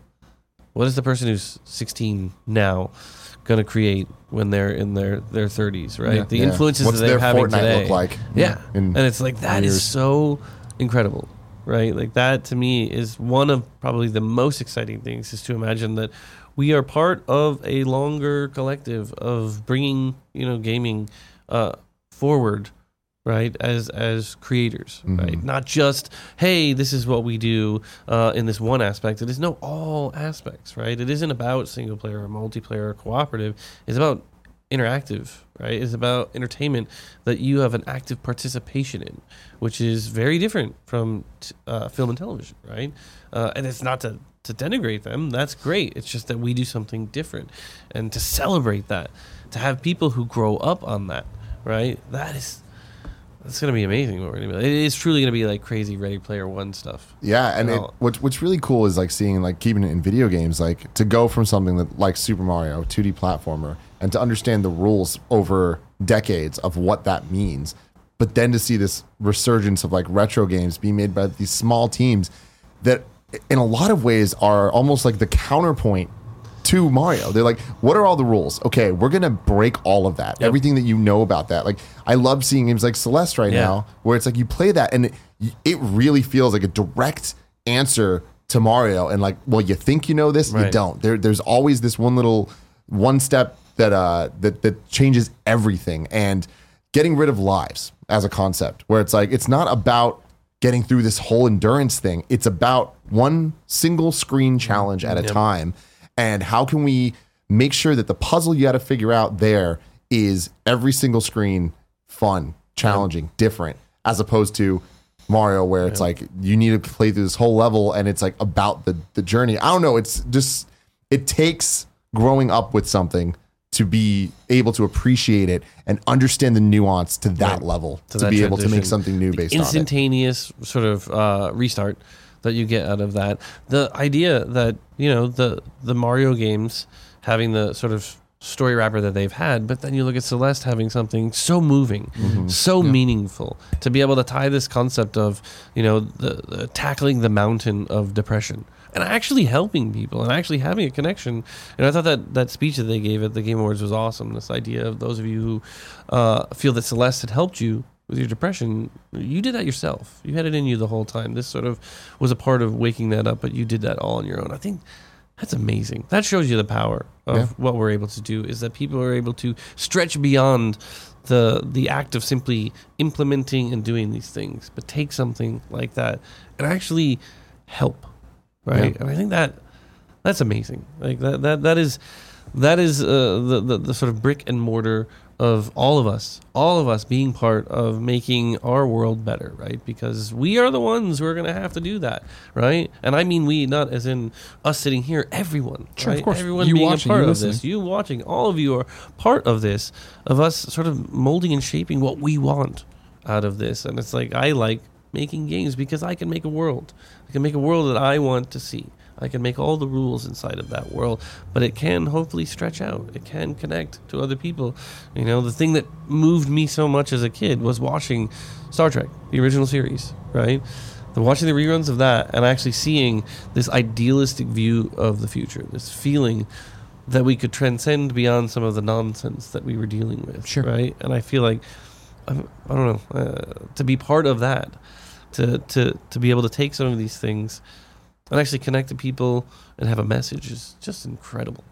what is the person who's 16 now going to create when they're in their their 30s, right? Yeah. The influences What's that they're their having Fortnite today. look like? Yeah, and it's like that is so incredible, right? Like that to me is one of probably the most exciting things is to imagine that we are part of a longer collective of bringing you know gaming uh, forward, right? As as creators, right? Not just hey, this is what we do uh, in this one aspect. It is no all aspects, right? It isn't about single player or multiplayer or cooperative. It's about interactive, right? It's about entertainment that you have an active participation in, which is very different from t- uh, film and television, right? Uh, and it's not to to denigrate them. That's great. It's just that we do something different, and to celebrate that, to have people who grow up on that, right? That is. That's gonna be amazing. What we're gonna be. It is truly gonna be like crazy Ready Player One stuff. Yeah, and it, what's what's really cool is like seeing like keeping it in video games, like to go from something that like Super Mario, 2D platformer, and to understand the rules over decades of what that means, but then to see this resurgence of like retro games being made by these small teams that, in a lot of ways, are almost like the counterpoint to Mario. They're like, what are all the rules? Okay, we're gonna break all of that. Everything that you know about that. Like, I love seeing games like Celeste right Yeah. now, where it's like you play that and it, it really feels like a direct answer to Mario. And like, well, you think you know this, you don't. There, there's always this one little one step that uh that that changes everything. And getting rid of lives as a concept, where it's like it's not about getting through this whole endurance thing. It's about one single screen challenge at a time. And how can we make sure that the puzzle you got to figure out there is every single screen fun, challenging, different, as opposed to Mario, where it's like you need to play through this whole level and it's like about the the journey. I don't know. It's just it takes growing up with something to be able to appreciate it and understand the nuance to that level to, that be able to make something new The based on it. instantaneous sort of uh, restart that you get out of that. The idea that you know the the Mario games having the sort of story wrapper that they've had, but then you look at Celeste having something so moving, Mm-hmm. so meaningful to be able to tie this concept of you know the, the tackling the mountain of depression and actually helping people and actually having a connection. And I thought that that speech that they gave at the Game Awards was awesome. This idea of those of you who uh, feel that Celeste had helped you with your depression, you did that yourself. You had it in you the whole time. This sort of was a part of waking that up, but you did that all on your own. I think that's amazing. That shows you the power of Yeah. what we're able to do is that people are able to stretch beyond the the act of simply implementing and doing these things, but take something like that and actually help. Right? Yeah. And I think that that's amazing. Like that that that is that is uh, the, the the sort of brick and mortar of all of us, all of us being part of making our world better, right? Because we are the ones who are going to have to do that, right? And I mean we, not as in us sitting here, everyone, Sure, of right? course. Everyone You being watching, a part of this, you watching, all of you are part of this, of us sort of molding and shaping what we want out of this. And it's like I like making games because I can make a world. I can make a world that I want to see. I can make all the rules inside of that world, but it can hopefully stretch out. It can connect to other people. You know, the thing that moved me so much as a kid was watching Star Trek, the original series, right? The watching the reruns of that and actually seeing this idealistic view of the future, this feeling that we could transcend beyond some of the nonsense that we were dealing with, Sure. right? And I feel like I'm, don't know uh, to be part of that, to to to be able to take some of these things and actually connect to people and have a message is just incredible.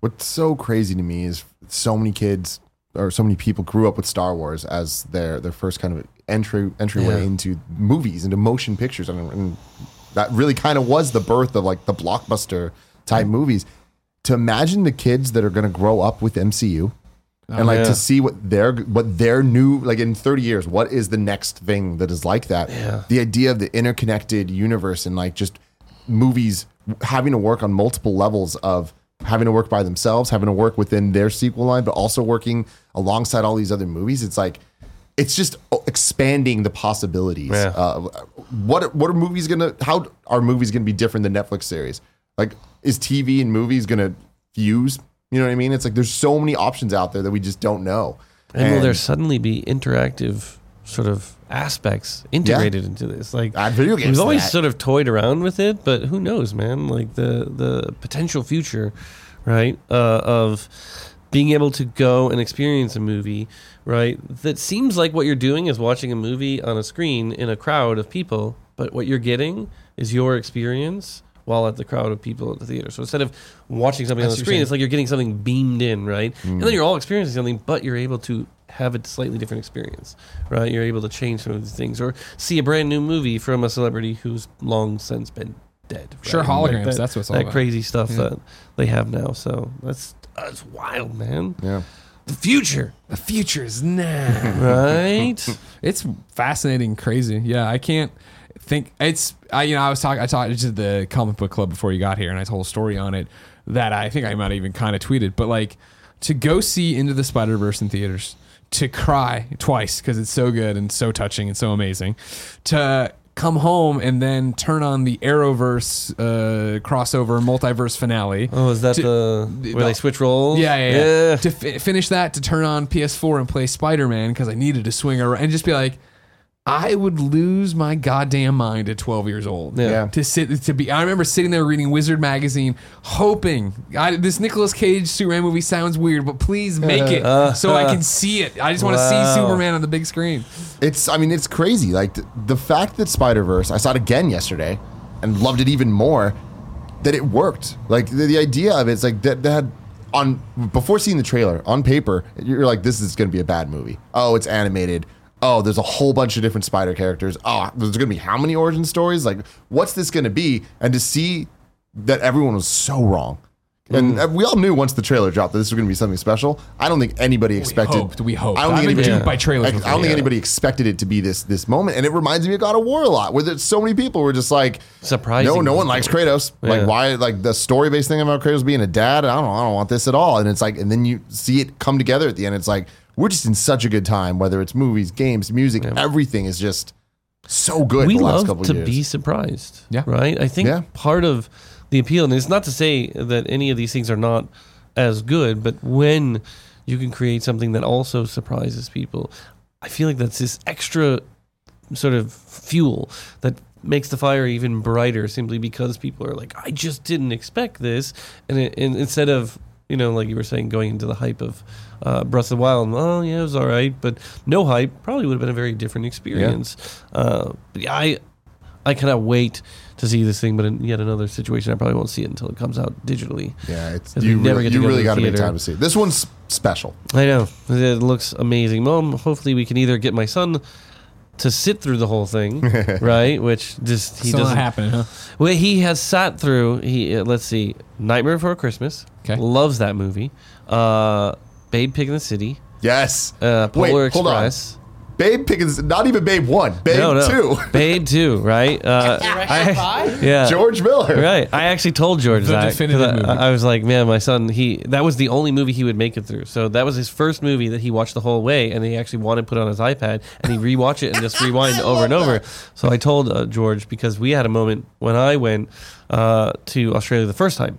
What's so crazy to me is so many kids or so many people grew up with Star Wars as their their first kind of entry entryway Yeah. into movies, into motion pictures, and, and that really kind of was the birth of like the blockbuster type movies. To imagine the kids that are going to grow up with MCU. And like yeah. to see what their what their new like in 30 years what is the next thing that is like that Yeah. the idea of the interconnected universe and like just movies having to work on multiple levels of having to work by themselves having to work within their sequel line but also working alongside all these other movies it's like it's just expanding the possibilities Yeah. uh, what what are movies gonna how are movies gonna be different than netflix series like is tv and movies gonna fuse you know what i mean it's like there's so many options out there that we just don't know And, will there suddenly be interactive sort of aspects integrated into this? Like add video games we've always that. sort of toyed around with it, but who knows, man? Like the the potential future, right? Uh, of being able to go and experience a movie, right? That seems like what you're doing is watching a movie on a screen in a crowd of people, but what you're getting is your experience while at the crowd of people at the theater. So instead of watching something I on the screen, it's like you're getting something beamed in, right? Mm. And then you're all experiencing something, but you're able to have a slightly different experience, right? You're able to change some of these things or see a brand new movie from a celebrity who's long since been dead. Sure, right? holograms, that, that's what's all that about. crazy stuff Yeah. that they have now. So that's that's wild, man. yeah The future, The future is now. right? It's fascinating, crazy. Yeah, I can't think it's. I you know I was talking. I talked to the comic book club before you got here, and I told a story on it that I think I might have even kind of tweeted. But like to go see Into the Spider Verse in theaters, to cry twice because it's so good and so touching and so amazing, to come home and then turn on the Arrowverse uh, crossover multiverse finale. Oh, is that To- the where they switch roles? Yeah, yeah, yeah. To fi- finish that, to turn on PS4 and play Spider Man because I needed to swing around and just be like, I would lose my goddamn mind at 12 years old. Yeah. Yeah. To sit, to be, I remember sitting there reading Wizard magazine, hoping I, this Nicolas Cage Superman movie sounds weird, but please make it uh-huh. so I can uh-huh. see it. I just want to see Superman on the big screen. It's, I mean, it's crazy. Like the, the fact that Spider Verse, I saw it again yesterday, and loved it even more. That it worked. Like the, the idea of it's like that, that had on before seeing the trailer on paper, you're like, this is going to be a bad movie. Oh, it's animated. Oh, there's a whole bunch of different spider characters. Oh, there's gonna be how many origin stories? Like, what's this gonna be? And to see that everyone was so wrong. And Mm. we all knew once the trailer dropped that this was going to be something special. I don't think anybody expected. hoped, we hoped. I don't think anybody. duped by trailers I, I don't think yeah. anybody expected it to be this this moment, and it reminds me of God of War a lot, where there's so many people were just like, surprised. No, no one likes Kratos. Like, why? Like the story based thing about Kratos being a dad. I don't. I don't want this at all. And it's like, and then you see it come together at the end. It's like we're just in such a good time. Whether it's movies, games, music, everything is just so good. we the last love couple to years. be surprised. Yeah. Right? I think Yeah. part of the appeal, and it's not to say that any of these things are not as good, but when you can create something that also surprises people, I feel like that's this extra sort of fuel that makes the fire even brighter simply because people are like, I just didn't expect this. And, it, and instead of, you know, like you were saying, going into the hype of uh, Breath of the Wild, oh, yeah, it was all right, but no hype probably would have been a very different experience. Uh, but yeah, I, I cannot wait to see this thing, but in yet another situation, I probably won't see it until it comes out digitally. Yeah, it's you never really, get to you go really got to make time to see it. This one's special. I know it looks amazing. Mom, hopefully we can either get my son to sit through the whole thing, right? Which just he Still not doesn't. happening, huh? Well, he has sat through. He uh, let's see, Nightmare Before Christmas. 'Kay. loves that movie. Uh, Babe Pig in the City. Yes. Uh, Wait, Polar hold on. Express. Babe Pickens, not even Babe one, Babe no, no. two. Babe two, right? Uh, Directed by? yeah. George Miller. Right. I actually told George The that. 'cause definitive I, movie. I was like, man, my son, he that was the only movie he would make it through. So that was his first movie that he watched the whole way, and he actually wanted to put it on his iPad and he rewatch it and just rewind over and over. So I told uh, George because we had a moment when I went uh, to Australia the first time,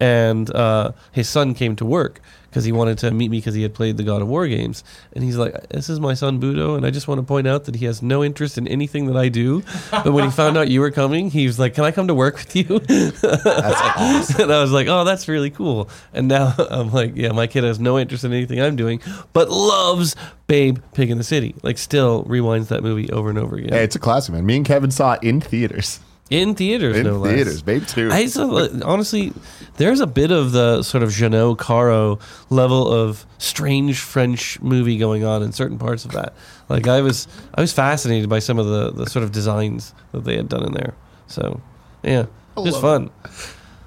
and uh, his son came to work because he wanted to meet me because he had played the God of War games, and he's like, "This is my son Budo, and I just want to point out that he has no interest in anything that I do." But when he found out you were coming, he was like, "Can I come to work with you?" That's awesome. and I was like, "Oh, that's really cool." And now I'm like, "Yeah, my kid has no interest in anything I'm doing, but loves Babe Pig in the City. Like, still rewinds that movie over and over again Hey, it's a classic, man. Me and Kevin saw it in theaters. In theaters. In no less. In theaters, Babe two. I so, honestly, there's a bit of the sort of Jeunet Caro level of strange French movie going on in certain parts of that. Like I was, I was fascinated by some of the, the sort of designs that they had done in there. So, yeah, just fun.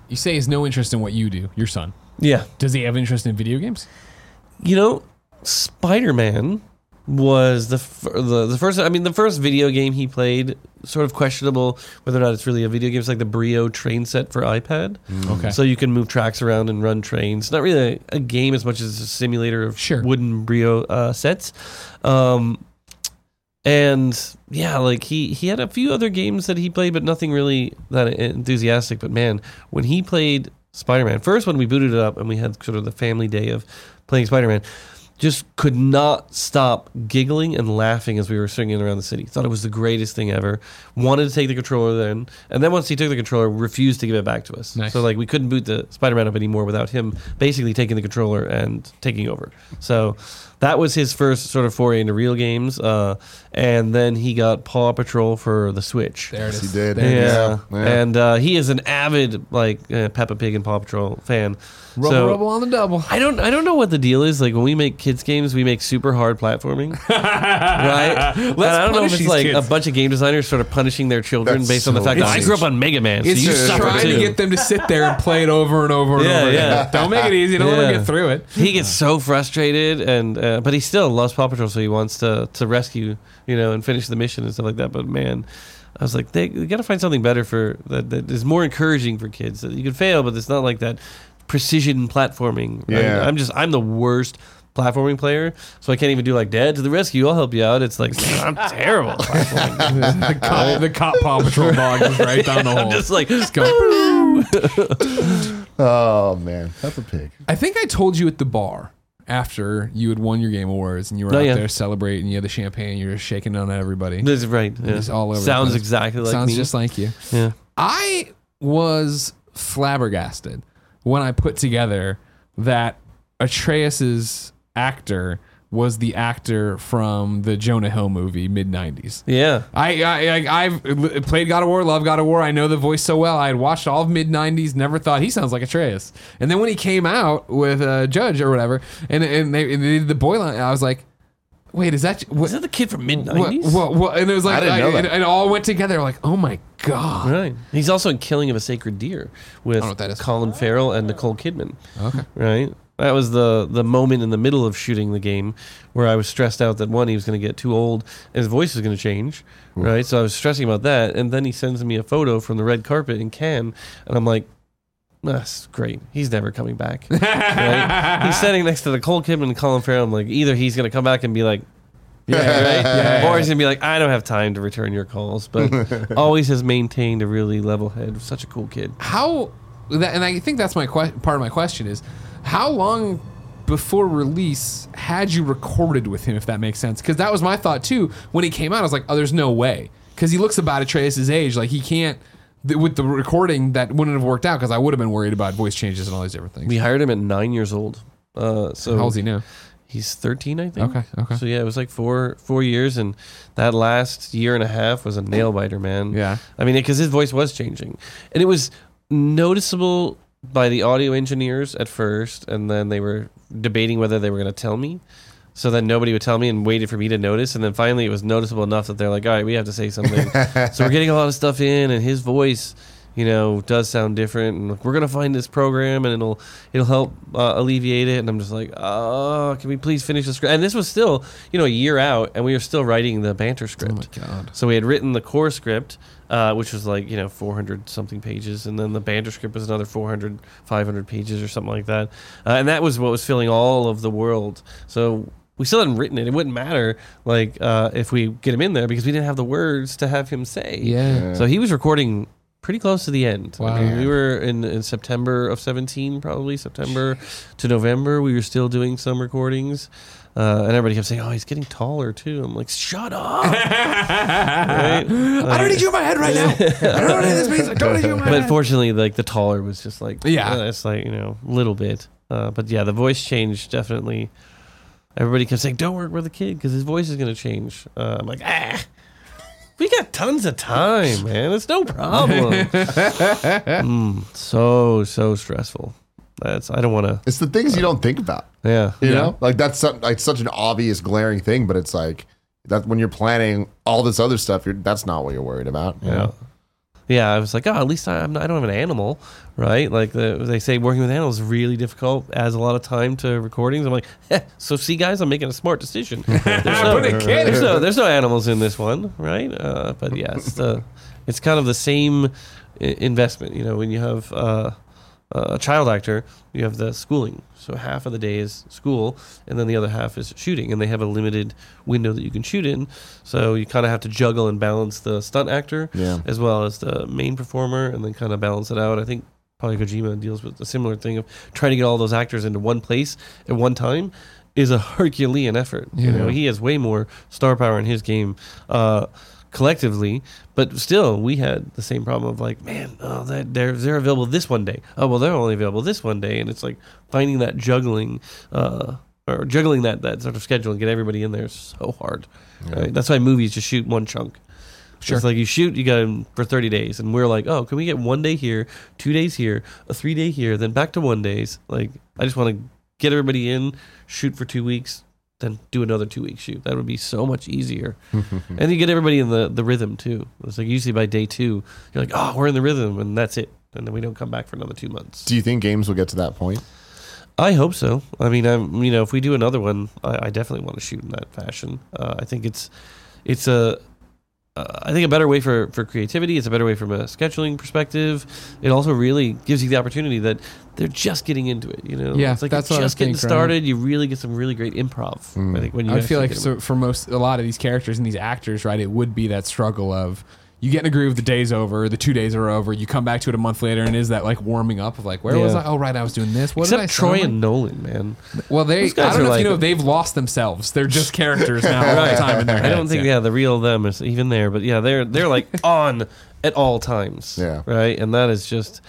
You say he has no interest in what you do, your son. Yeah, Does he have interest in video games? you know, Spider Man was the, f- the the first. I mean, the first video game he played sort of questionable whether or not it's really a video game. It's like the Brio train set for iPad. Okay. So you can move tracks around and run trains. Not really a, a game as much as a simulator of Sure. wooden Brio uh, sets. Um, and yeah, like he he had a few other games that he played, but nothing really that enthusiastic. But man, when he played Spider Man, first when we booted it up and we had sort of the family day of playing Spider Man, just could not stop giggling and laughing as we were swinging around the city. Thought it was the greatest thing ever. Wanted to take the controller then, and then once he took the controller, refused to give it back to us. Nice. So like we couldn't boot the Spider Man up anymore without him basically taking the controller and taking over. So that was his first sort of foray into real games. Uh, and then he got Paw Patrol for the Switch. there it is. Yes, he did. There it is. Yeah, Yeah. and uh, he is an avid like uh, Peppa Pig and Paw Patrol fan. Rubble, so rubble on the double. I don't I don't know what the deal is. Like when we make kids games, we make super hard platforming, right? And I don't know if it's like kids. a bunch of game designers sort of punishing their children That's based on the fact that I grew up on Mega Man, so It's you just suffer trying too. to get them to sit there and play it over and over and Yeah, over. again. Don't make it easy. Don't let them get through it. he gets so frustrated and uh, but he still loves Paw Patrol, so he wants to to rescue, you know, and finish the mission and stuff like that. But man, I was like, they, they got to find something better for that that is more encouraging for kids. That you can fail, but it's not like that precision platforming. right? Yeah. I'm just I'm the worst platforming player, so I can't even do like Dad to the rescue. I'll help you out. It's like I'm terrible. platforming. the, cop, the cop Paw Patrol dog is right down the hole. I'm just like Just go. Oh man, Peppa Pig. I think I told you at the bar after you had won your game awards and you were Oh, out yeah. there celebrating. You had the champagne. You're just shaking it on everybody. This is right. Yeah. It's all over the Sounds place. exactly like you Sounds me. just like you. yeah. I was flabbergasted when I put together that Atreus's actor was the actor from the Jonah Hill movie mid '90s. Yeah. I, I, I I've played God of War, love God of War. I know the voice so well. I had watched all of mid '90s, never thought he sounds like Atreus. And then when he came out with uh, Judge or whatever, and and they, and they did the boy line, I was like, Wait, is that what? Is that the kid from mid nineties? what, what, and it was like, I didn't know it, that. it all went together. Like, oh my god! Right. He's also in Killing of a Sacred Deer with know what that is. Colin Farrell and Nicole Kidman. Okay. Right. That was the the moment in the middle of shooting the game where I was stressed out that one he was going to get too old and his voice was going to change. Mm. Right. So I was stressing about that, and then he sends me a photo from the red carpet in Cannes, and I'm like. That's great. He's never coming back. Right? He's standing next to the Nicole Kidman and Colin Farrell. I'm like, either he's gonna come back and be like, Yeah, right? yeah, Or he's gonna be like, I don't have time to return your calls, but always has maintained a really level head. Such a cool kid. How? That, and I think that's my que- part of my question is, how long before release had you recorded with him? If that makes sense, because that was my thought too. When he came out, I was like, oh, there's no way, because he looks about Atreus' age. Like he can't. th- With the recording, that wouldn't have worked out because I would have been worried about voice changes and all these different things. We hired him at nine years old. Uh, so How old is he now? He's 13, I think. Okay, okay. So yeah, it was like four four years, and that last year and a half was a nail biter, man. Yeah. I mean, because his voice was changing, and it was noticeable by the audio engineers at first, and then they were debating whether they were going to tell me. So then nobody would tell me and waited for me to notice, and then finally it was noticeable enough that they're like, "All right, we have to say something." so we're getting a lot of stuff in, and his voice, you know, does sound different, and like, we're gonna find this program, and it'll it'll help uh, alleviate it. And I'm just like, "Oh, can we please finish the script?" And this was still, you know, a year out, and we were still writing the banter script. Oh my god. So we had written the core script, uh, which was like, you know, 400 something pages. And then the banter script was another 400, 500 pages or something like that. Uh, and that was what was filling all of the world. So we still hadn't written it. It wouldn't matter, like, uh, if we get him in there because we didn't have the words to have him say. Yeah. So he was recording pretty close to the end. I mean, we were in, in September of 17, probably September to November. We were still doing some recordings. Uh, and everybody kept saying, "Oh, he's getting taller too." I'm like, "Shut up!" right? I don't need you in my head right now. I don't know what this means. I don't need you in my But head. fortunately, like the taller was just like, Yeah. uh, it's like you know, a little bit. Uh, but yeah, the voice change definitely. Everybody kept saying, "Don't work with the kid because his voice is going to change." Uh, I'm like, ah. We got tons of time, man. It's no problem. Mm, so so stressful. That's I don't want to. It's the things you don't think about. Yeah, You Yeah. know, like that's so, like such an obvious, glaring thing, but it's like that when you're planning all this other stuff, you're, that's not what you're worried about. you Yeah. know? Yeah, I was like, oh, at least I, I'm not, I don't have an animal, right? Like the, they say, working with animals is really difficult, adds a lot of time to recordings. I'm like, eh, so see, guys, I'm making a smart decision. There's no, Put a kid there's no, there's no animals in this one, right? Uh, but yeah, it's the, it's kind of the same i- investment. You know, when you have uh, a child actor, you have the schooling. So half of the day is school, and then the other half is shooting, and they have a limited window that you can shoot in. So you kind of have to juggle and balance the stunt actor Yeah. as well as the main performer, and then kind of balance it out. I think probably Kojima deals with a similar thing of trying to get all those actors into one place at one time is a Herculean effort. You know, he has way more star power in his game uh, collectively, but still, we had the same problem of like, man, oh, that they're they're available this one day. Oh, well, they're only available this one day, and it's like finding that juggling. Uh, or juggling that, that sort of schedule and get everybody in there is so hard. Right? That's why movies just shoot one chunk. Sure. It's like you shoot, you got them for 30 days. And we're like, oh, can we get one day here, two days here, a three day here, then back to one days? Like, I just want to get everybody in, shoot for two weeks, then do another two week shoot. That would be so much easier. and you get everybody in the, the rhythm too. It's like usually by day two, you're like, oh, we're in the rhythm, and that's it. And then we don't come back for another two months. Do you think games will get to that point? I hope so. I mean, I'm you know, if we do another one, I, I definitely want to shoot in that fashion. Uh, I think it's it's a uh, I think a better way for for creativity. It's a better way from a scheduling perspective. It also really gives you the opportunity that they're just getting into it. You know, Yeah, it's like that's you're just getting think, right? started. You really get some really great improv. I think when you I feel like so for most a lot of these characters and these actors, right? It would be that struggle of you get in a groove, the day's over, the two days are over, you come back to it a month later, and is that like warming up of like where was Yeah. I? Oh, right, I was doing this. What except did I Troy sound and Nolan, man. well, they. I those guys don't are know if you like- know they've lost themselves. They're just characters now all the time in their I don't think yeah. the real them is even there, but yeah, they're they're like on at all times. Yeah. right, and that is just.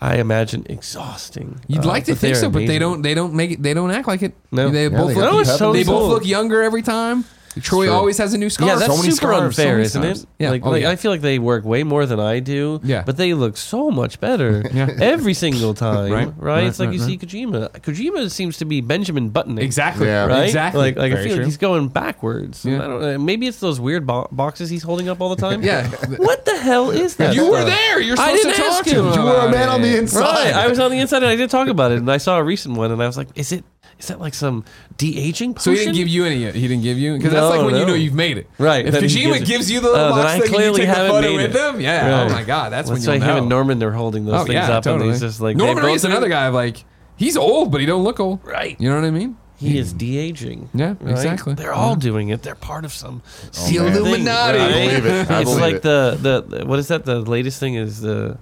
I imagine exhausting. You'd Uh, like to think they're so, but they amazing. don't. They don't make it. They don't act like it. No. They Yeah, both they look. got No, it's keep they both look younger every time. Troy true. always has a new scarf. Yeah, that's So many super scarves, so unfair, many isn't scarves. it? Yeah. Like, Oh, like yeah. I feel like they work way more than I do. Yeah. But they look so much better Yeah. every single time. Right. Right. Right, It's like right, you see Kojima. Kojima seems to be Benjamin Buttoning. exactly. Yeah. Right. Exactly. Like, like I Very feel true. like he's going backwards. Yeah. I don't know. Maybe it's those weird bo- boxes he's holding up all the time. Yeah. What the hell is that? You were stuff? there. You're I supposed didn't to talk ask to him. him. You were a man on the inside. Right. I was on the inside and I did talk about it, and I saw a recent one, and I was like, "Is it? Is that like some de aging?" So he didn't give you any. He didn't give you because No, that's like when you know you've made it. Right, If then Kojima gives gives, you the little Uh, then box thing, you clearly take the haven't photo made with it. him. Yeah. Right. Oh my god, that's Let's when say you'll him and Norman they're holding those oh things yeah, up, totally. and he's just like Norman are- another guy. Like he's old, but he don't look old. Right. You know what I mean? He is de aging. Yeah, exactly. They're all doing it. They're part of some The Illuminati. right? I believe it. I it's believe like it. the, the what is that? The latest thing is the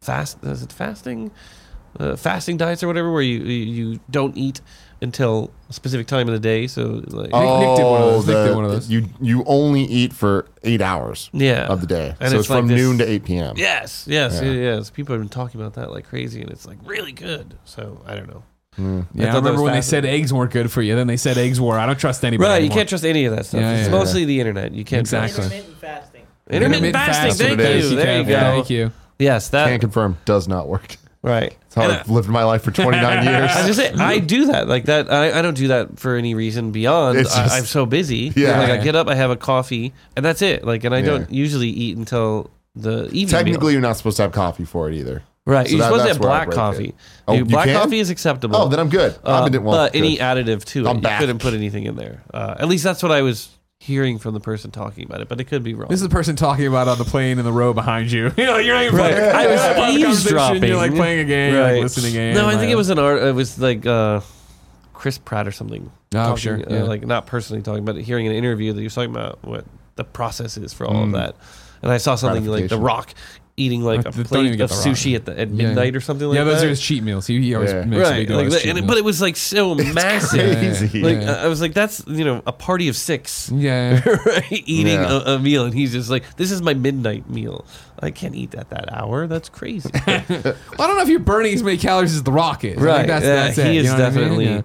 fast. Is it fasting? Uh, fasting diets or whatever, where you you you don't eat until a specific time of the day. So like, Oh, Nick did one of those. Oh, Nick did one of those. You you only eat for eight hours yeah, of the day, And so it's it's, like from this- noon to eight p.m. Yes, yes, Yeah. yes. People have been talking about that like crazy, and it's like really good. So I don't know. Hmm. Yeah, I, thought that remember was when they said fascinating. eggs weren't good for you. Then they said eggs were. I don't trust anybody. Right, you anymore. can't trust any of that stuff. Yeah, it's yeah, mostly the internet. You can't Exactly. Intermittent fasting. Intermittent, fasting. fasting. Thank That's what it you. is. There you go. Thank you. Yes, that Can't confirm. Does not work. Right. That's how And I've lived my life for 29 years. I, I just say I do that like that. I, I don't do that for any reason beyond It's I, just- I'm so busy. Yeah. like I get up, I have a coffee, and that's it. Like, and I Yeah. don't usually eat until the evening. meal. Technically, you're not supposed to have coffee for it either. right? so You're that- supposed to have black coffee. Oh, You- you black can? coffee is acceptable. Oh, then I'm good. Uh, I've been well, but any additive to it, I'm you back. couldn't put anything in there. Uh, at least that's what I was hearing from the person talking about it, but it could be wrong. This is the person talking about on the plane in the row behind you. you know, you're not even Right. playing. I was You're not part of the conversation, eavesdropping. You're like playing a game, you're like listening in. No, I think it was an art. It was like uh, Chris Pratt or something. Oh, talking, sure, uh, like not personally talking, but hearing an interview that he was talking about what the process is for all of Mm. that. And I saw something like The Rock eating like a Don't even plate get of The Rock. sushi at the at Yeah. midnight or something like that. yeah, that. those are his cheat meals. He, he always Yeah. makes sure they right, do like his that, cheat and it, meals. but it was like so massive. crazy. Like Yeah. I was like, that's you know a party of six. yeah. right? Eating Yeah. a, a meal, and he's just like, "This is my midnight meal. I can't eat at that hour. That's crazy." Well, I don't know if you're burning as many calories as The Rock is. I think right? That's, yeah, that's it. he You is know what I mean? definitely Yeah.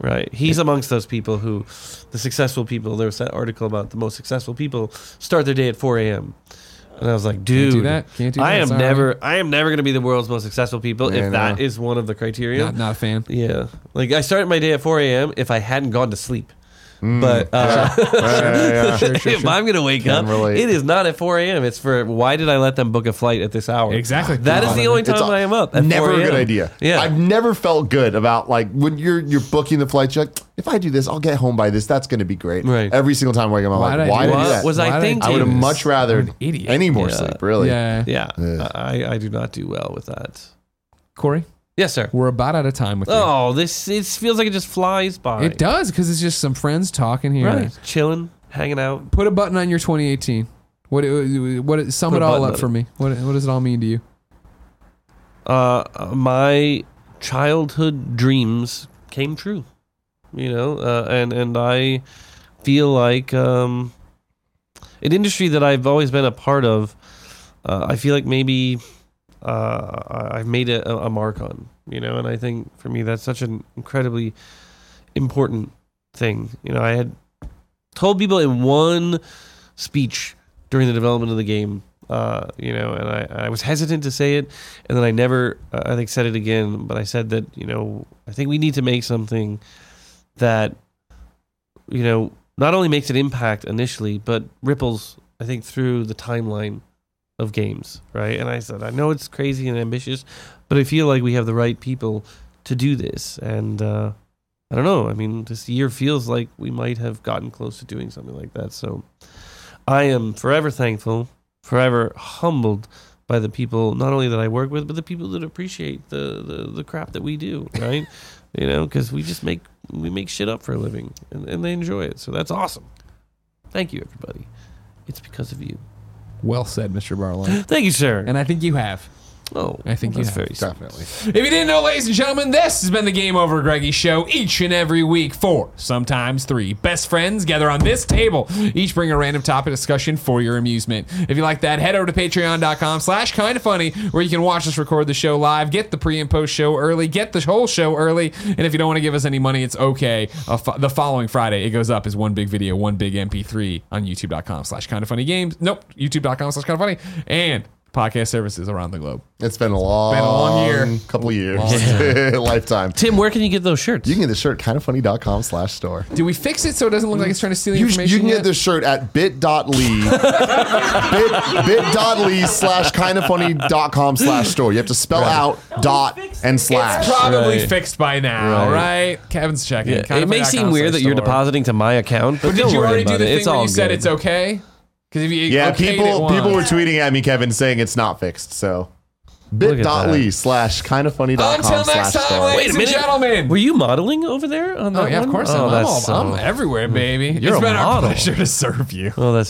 right. He's amongst those people who, the successful people. There was that article about the most successful people start their day at 4 a.m. And I was like, dude, do that. Can't do I am Sorry. never, I am never going to be the world's most successful people Yeah, if that no. is one of the criteria. Not, not a fan. yeah, like I started my day at 4 a.m. if I hadn't gone to sleep. But uh, Yeah, yeah, yeah. if I'm gonna wake Can up, relate. it is not at 4 a.m. It's for why did I let them book a flight at this hour? Exactly. That is the only time It's a- I am up. At Never 4 a good idea. Yeah. I've never felt good about like when you're you're booking the flight. You're like, if I do this, I'll get home by this. That's going to be great. Right. Every single time I wake up, I'm Why'd like, I why do did I do that? was Why'd I I thinking? I would have much rather an idiot. any more Yeah. sleep. Really. Yeah. Yeah, Ugh. I, I do not do well with that. Cory, Yes, sir. we're about out of time with you. Oh, this it feels like it just flies by. It does because it's just some friends talking here. Right, chilling, hanging out. Put a button on your 2018. What? What? Sum Put it a all button up on for it. me. What? What does it all mean to you? Uh, my childhood dreams came true. You know, uh, and and I feel like um, an industry that I've always been a part of. Uh, I feel like maybe uh, I've made a, a mark on. You know, and I think for me that's such an incredibly important thing. You know, I had told people in one speech during the development of the game. Uh, you know, and I, I was hesitant to say it, and then I never, uh, I think, said it again. But I said that you know, I think we need to make something that, you know, not only makes an impact initially, but ripples, I think, through the timeline of games, right? And I said, I know it's crazy and ambitious, but I feel like we have the right people to do this, and uh, I don't know. I mean, this year feels like we might have gotten close to doing something like that. So I am forever thankful, forever humbled by the people not only that I work with, but the people that appreciate the the, the crap that we do, right? you know, because we just make we make shit up for a living, and, and they enjoy it. So that's awesome. Thank you, everybody. It's because of you. Well said, Mr. Barlog. Thank you, sir. and I think you have. Oh, I think you that's have. very. Definitely. If you didn't know, ladies and gentlemen, this has been the Game Over Greggy Show each and every week. Four, sometimes three. Best friends gather on this table, each bring a random topic discussion for your amusement. If you like that, head over to patreon.com slash kind of funny, where you can watch us record the show live, get the pre and post show early, get the whole show early. And if you don't want to give us any money, it's okay. Uh, fo- the following Friday, it goes up as one big video, one big MP3 on youtube.com slash kind of funny games. Nope, youtube.com slash kind of funny. And podcast services around the globe. It's been a long, Been a long year. couple of years, lifetime. Tim, where can you get those shirts? You can get the shirt kindafunny.com slash store. Do we fix it so it doesn't look like it's trying to steal the You, information? you can yet? get this shirt at bit.ly bit, bit.ly slash kindafunny.com slash store. You have to spell out dot and slash. It's probably Right. fixed by now, right? Right. Kevin's checking. Yeah, it may seem weird slash that you're depositing to my account, but, But did don't you worry already do about the it. thing It's where all you said it's okay? Because if you Yeah, okayed it people once- people were tweeting at me, Kevin, saying it's not fixed. So at bit.ly that. slash kindafunny.com Until slash next time, store. ladies Wait a and minute. gentlemen. Were you modeling over there on oh, that Oh yeah, of one? course oh, I'm. I'm, all, so- I'm everywhere, baby. You're it's a been our model. pleasure to serve you. Oh, that's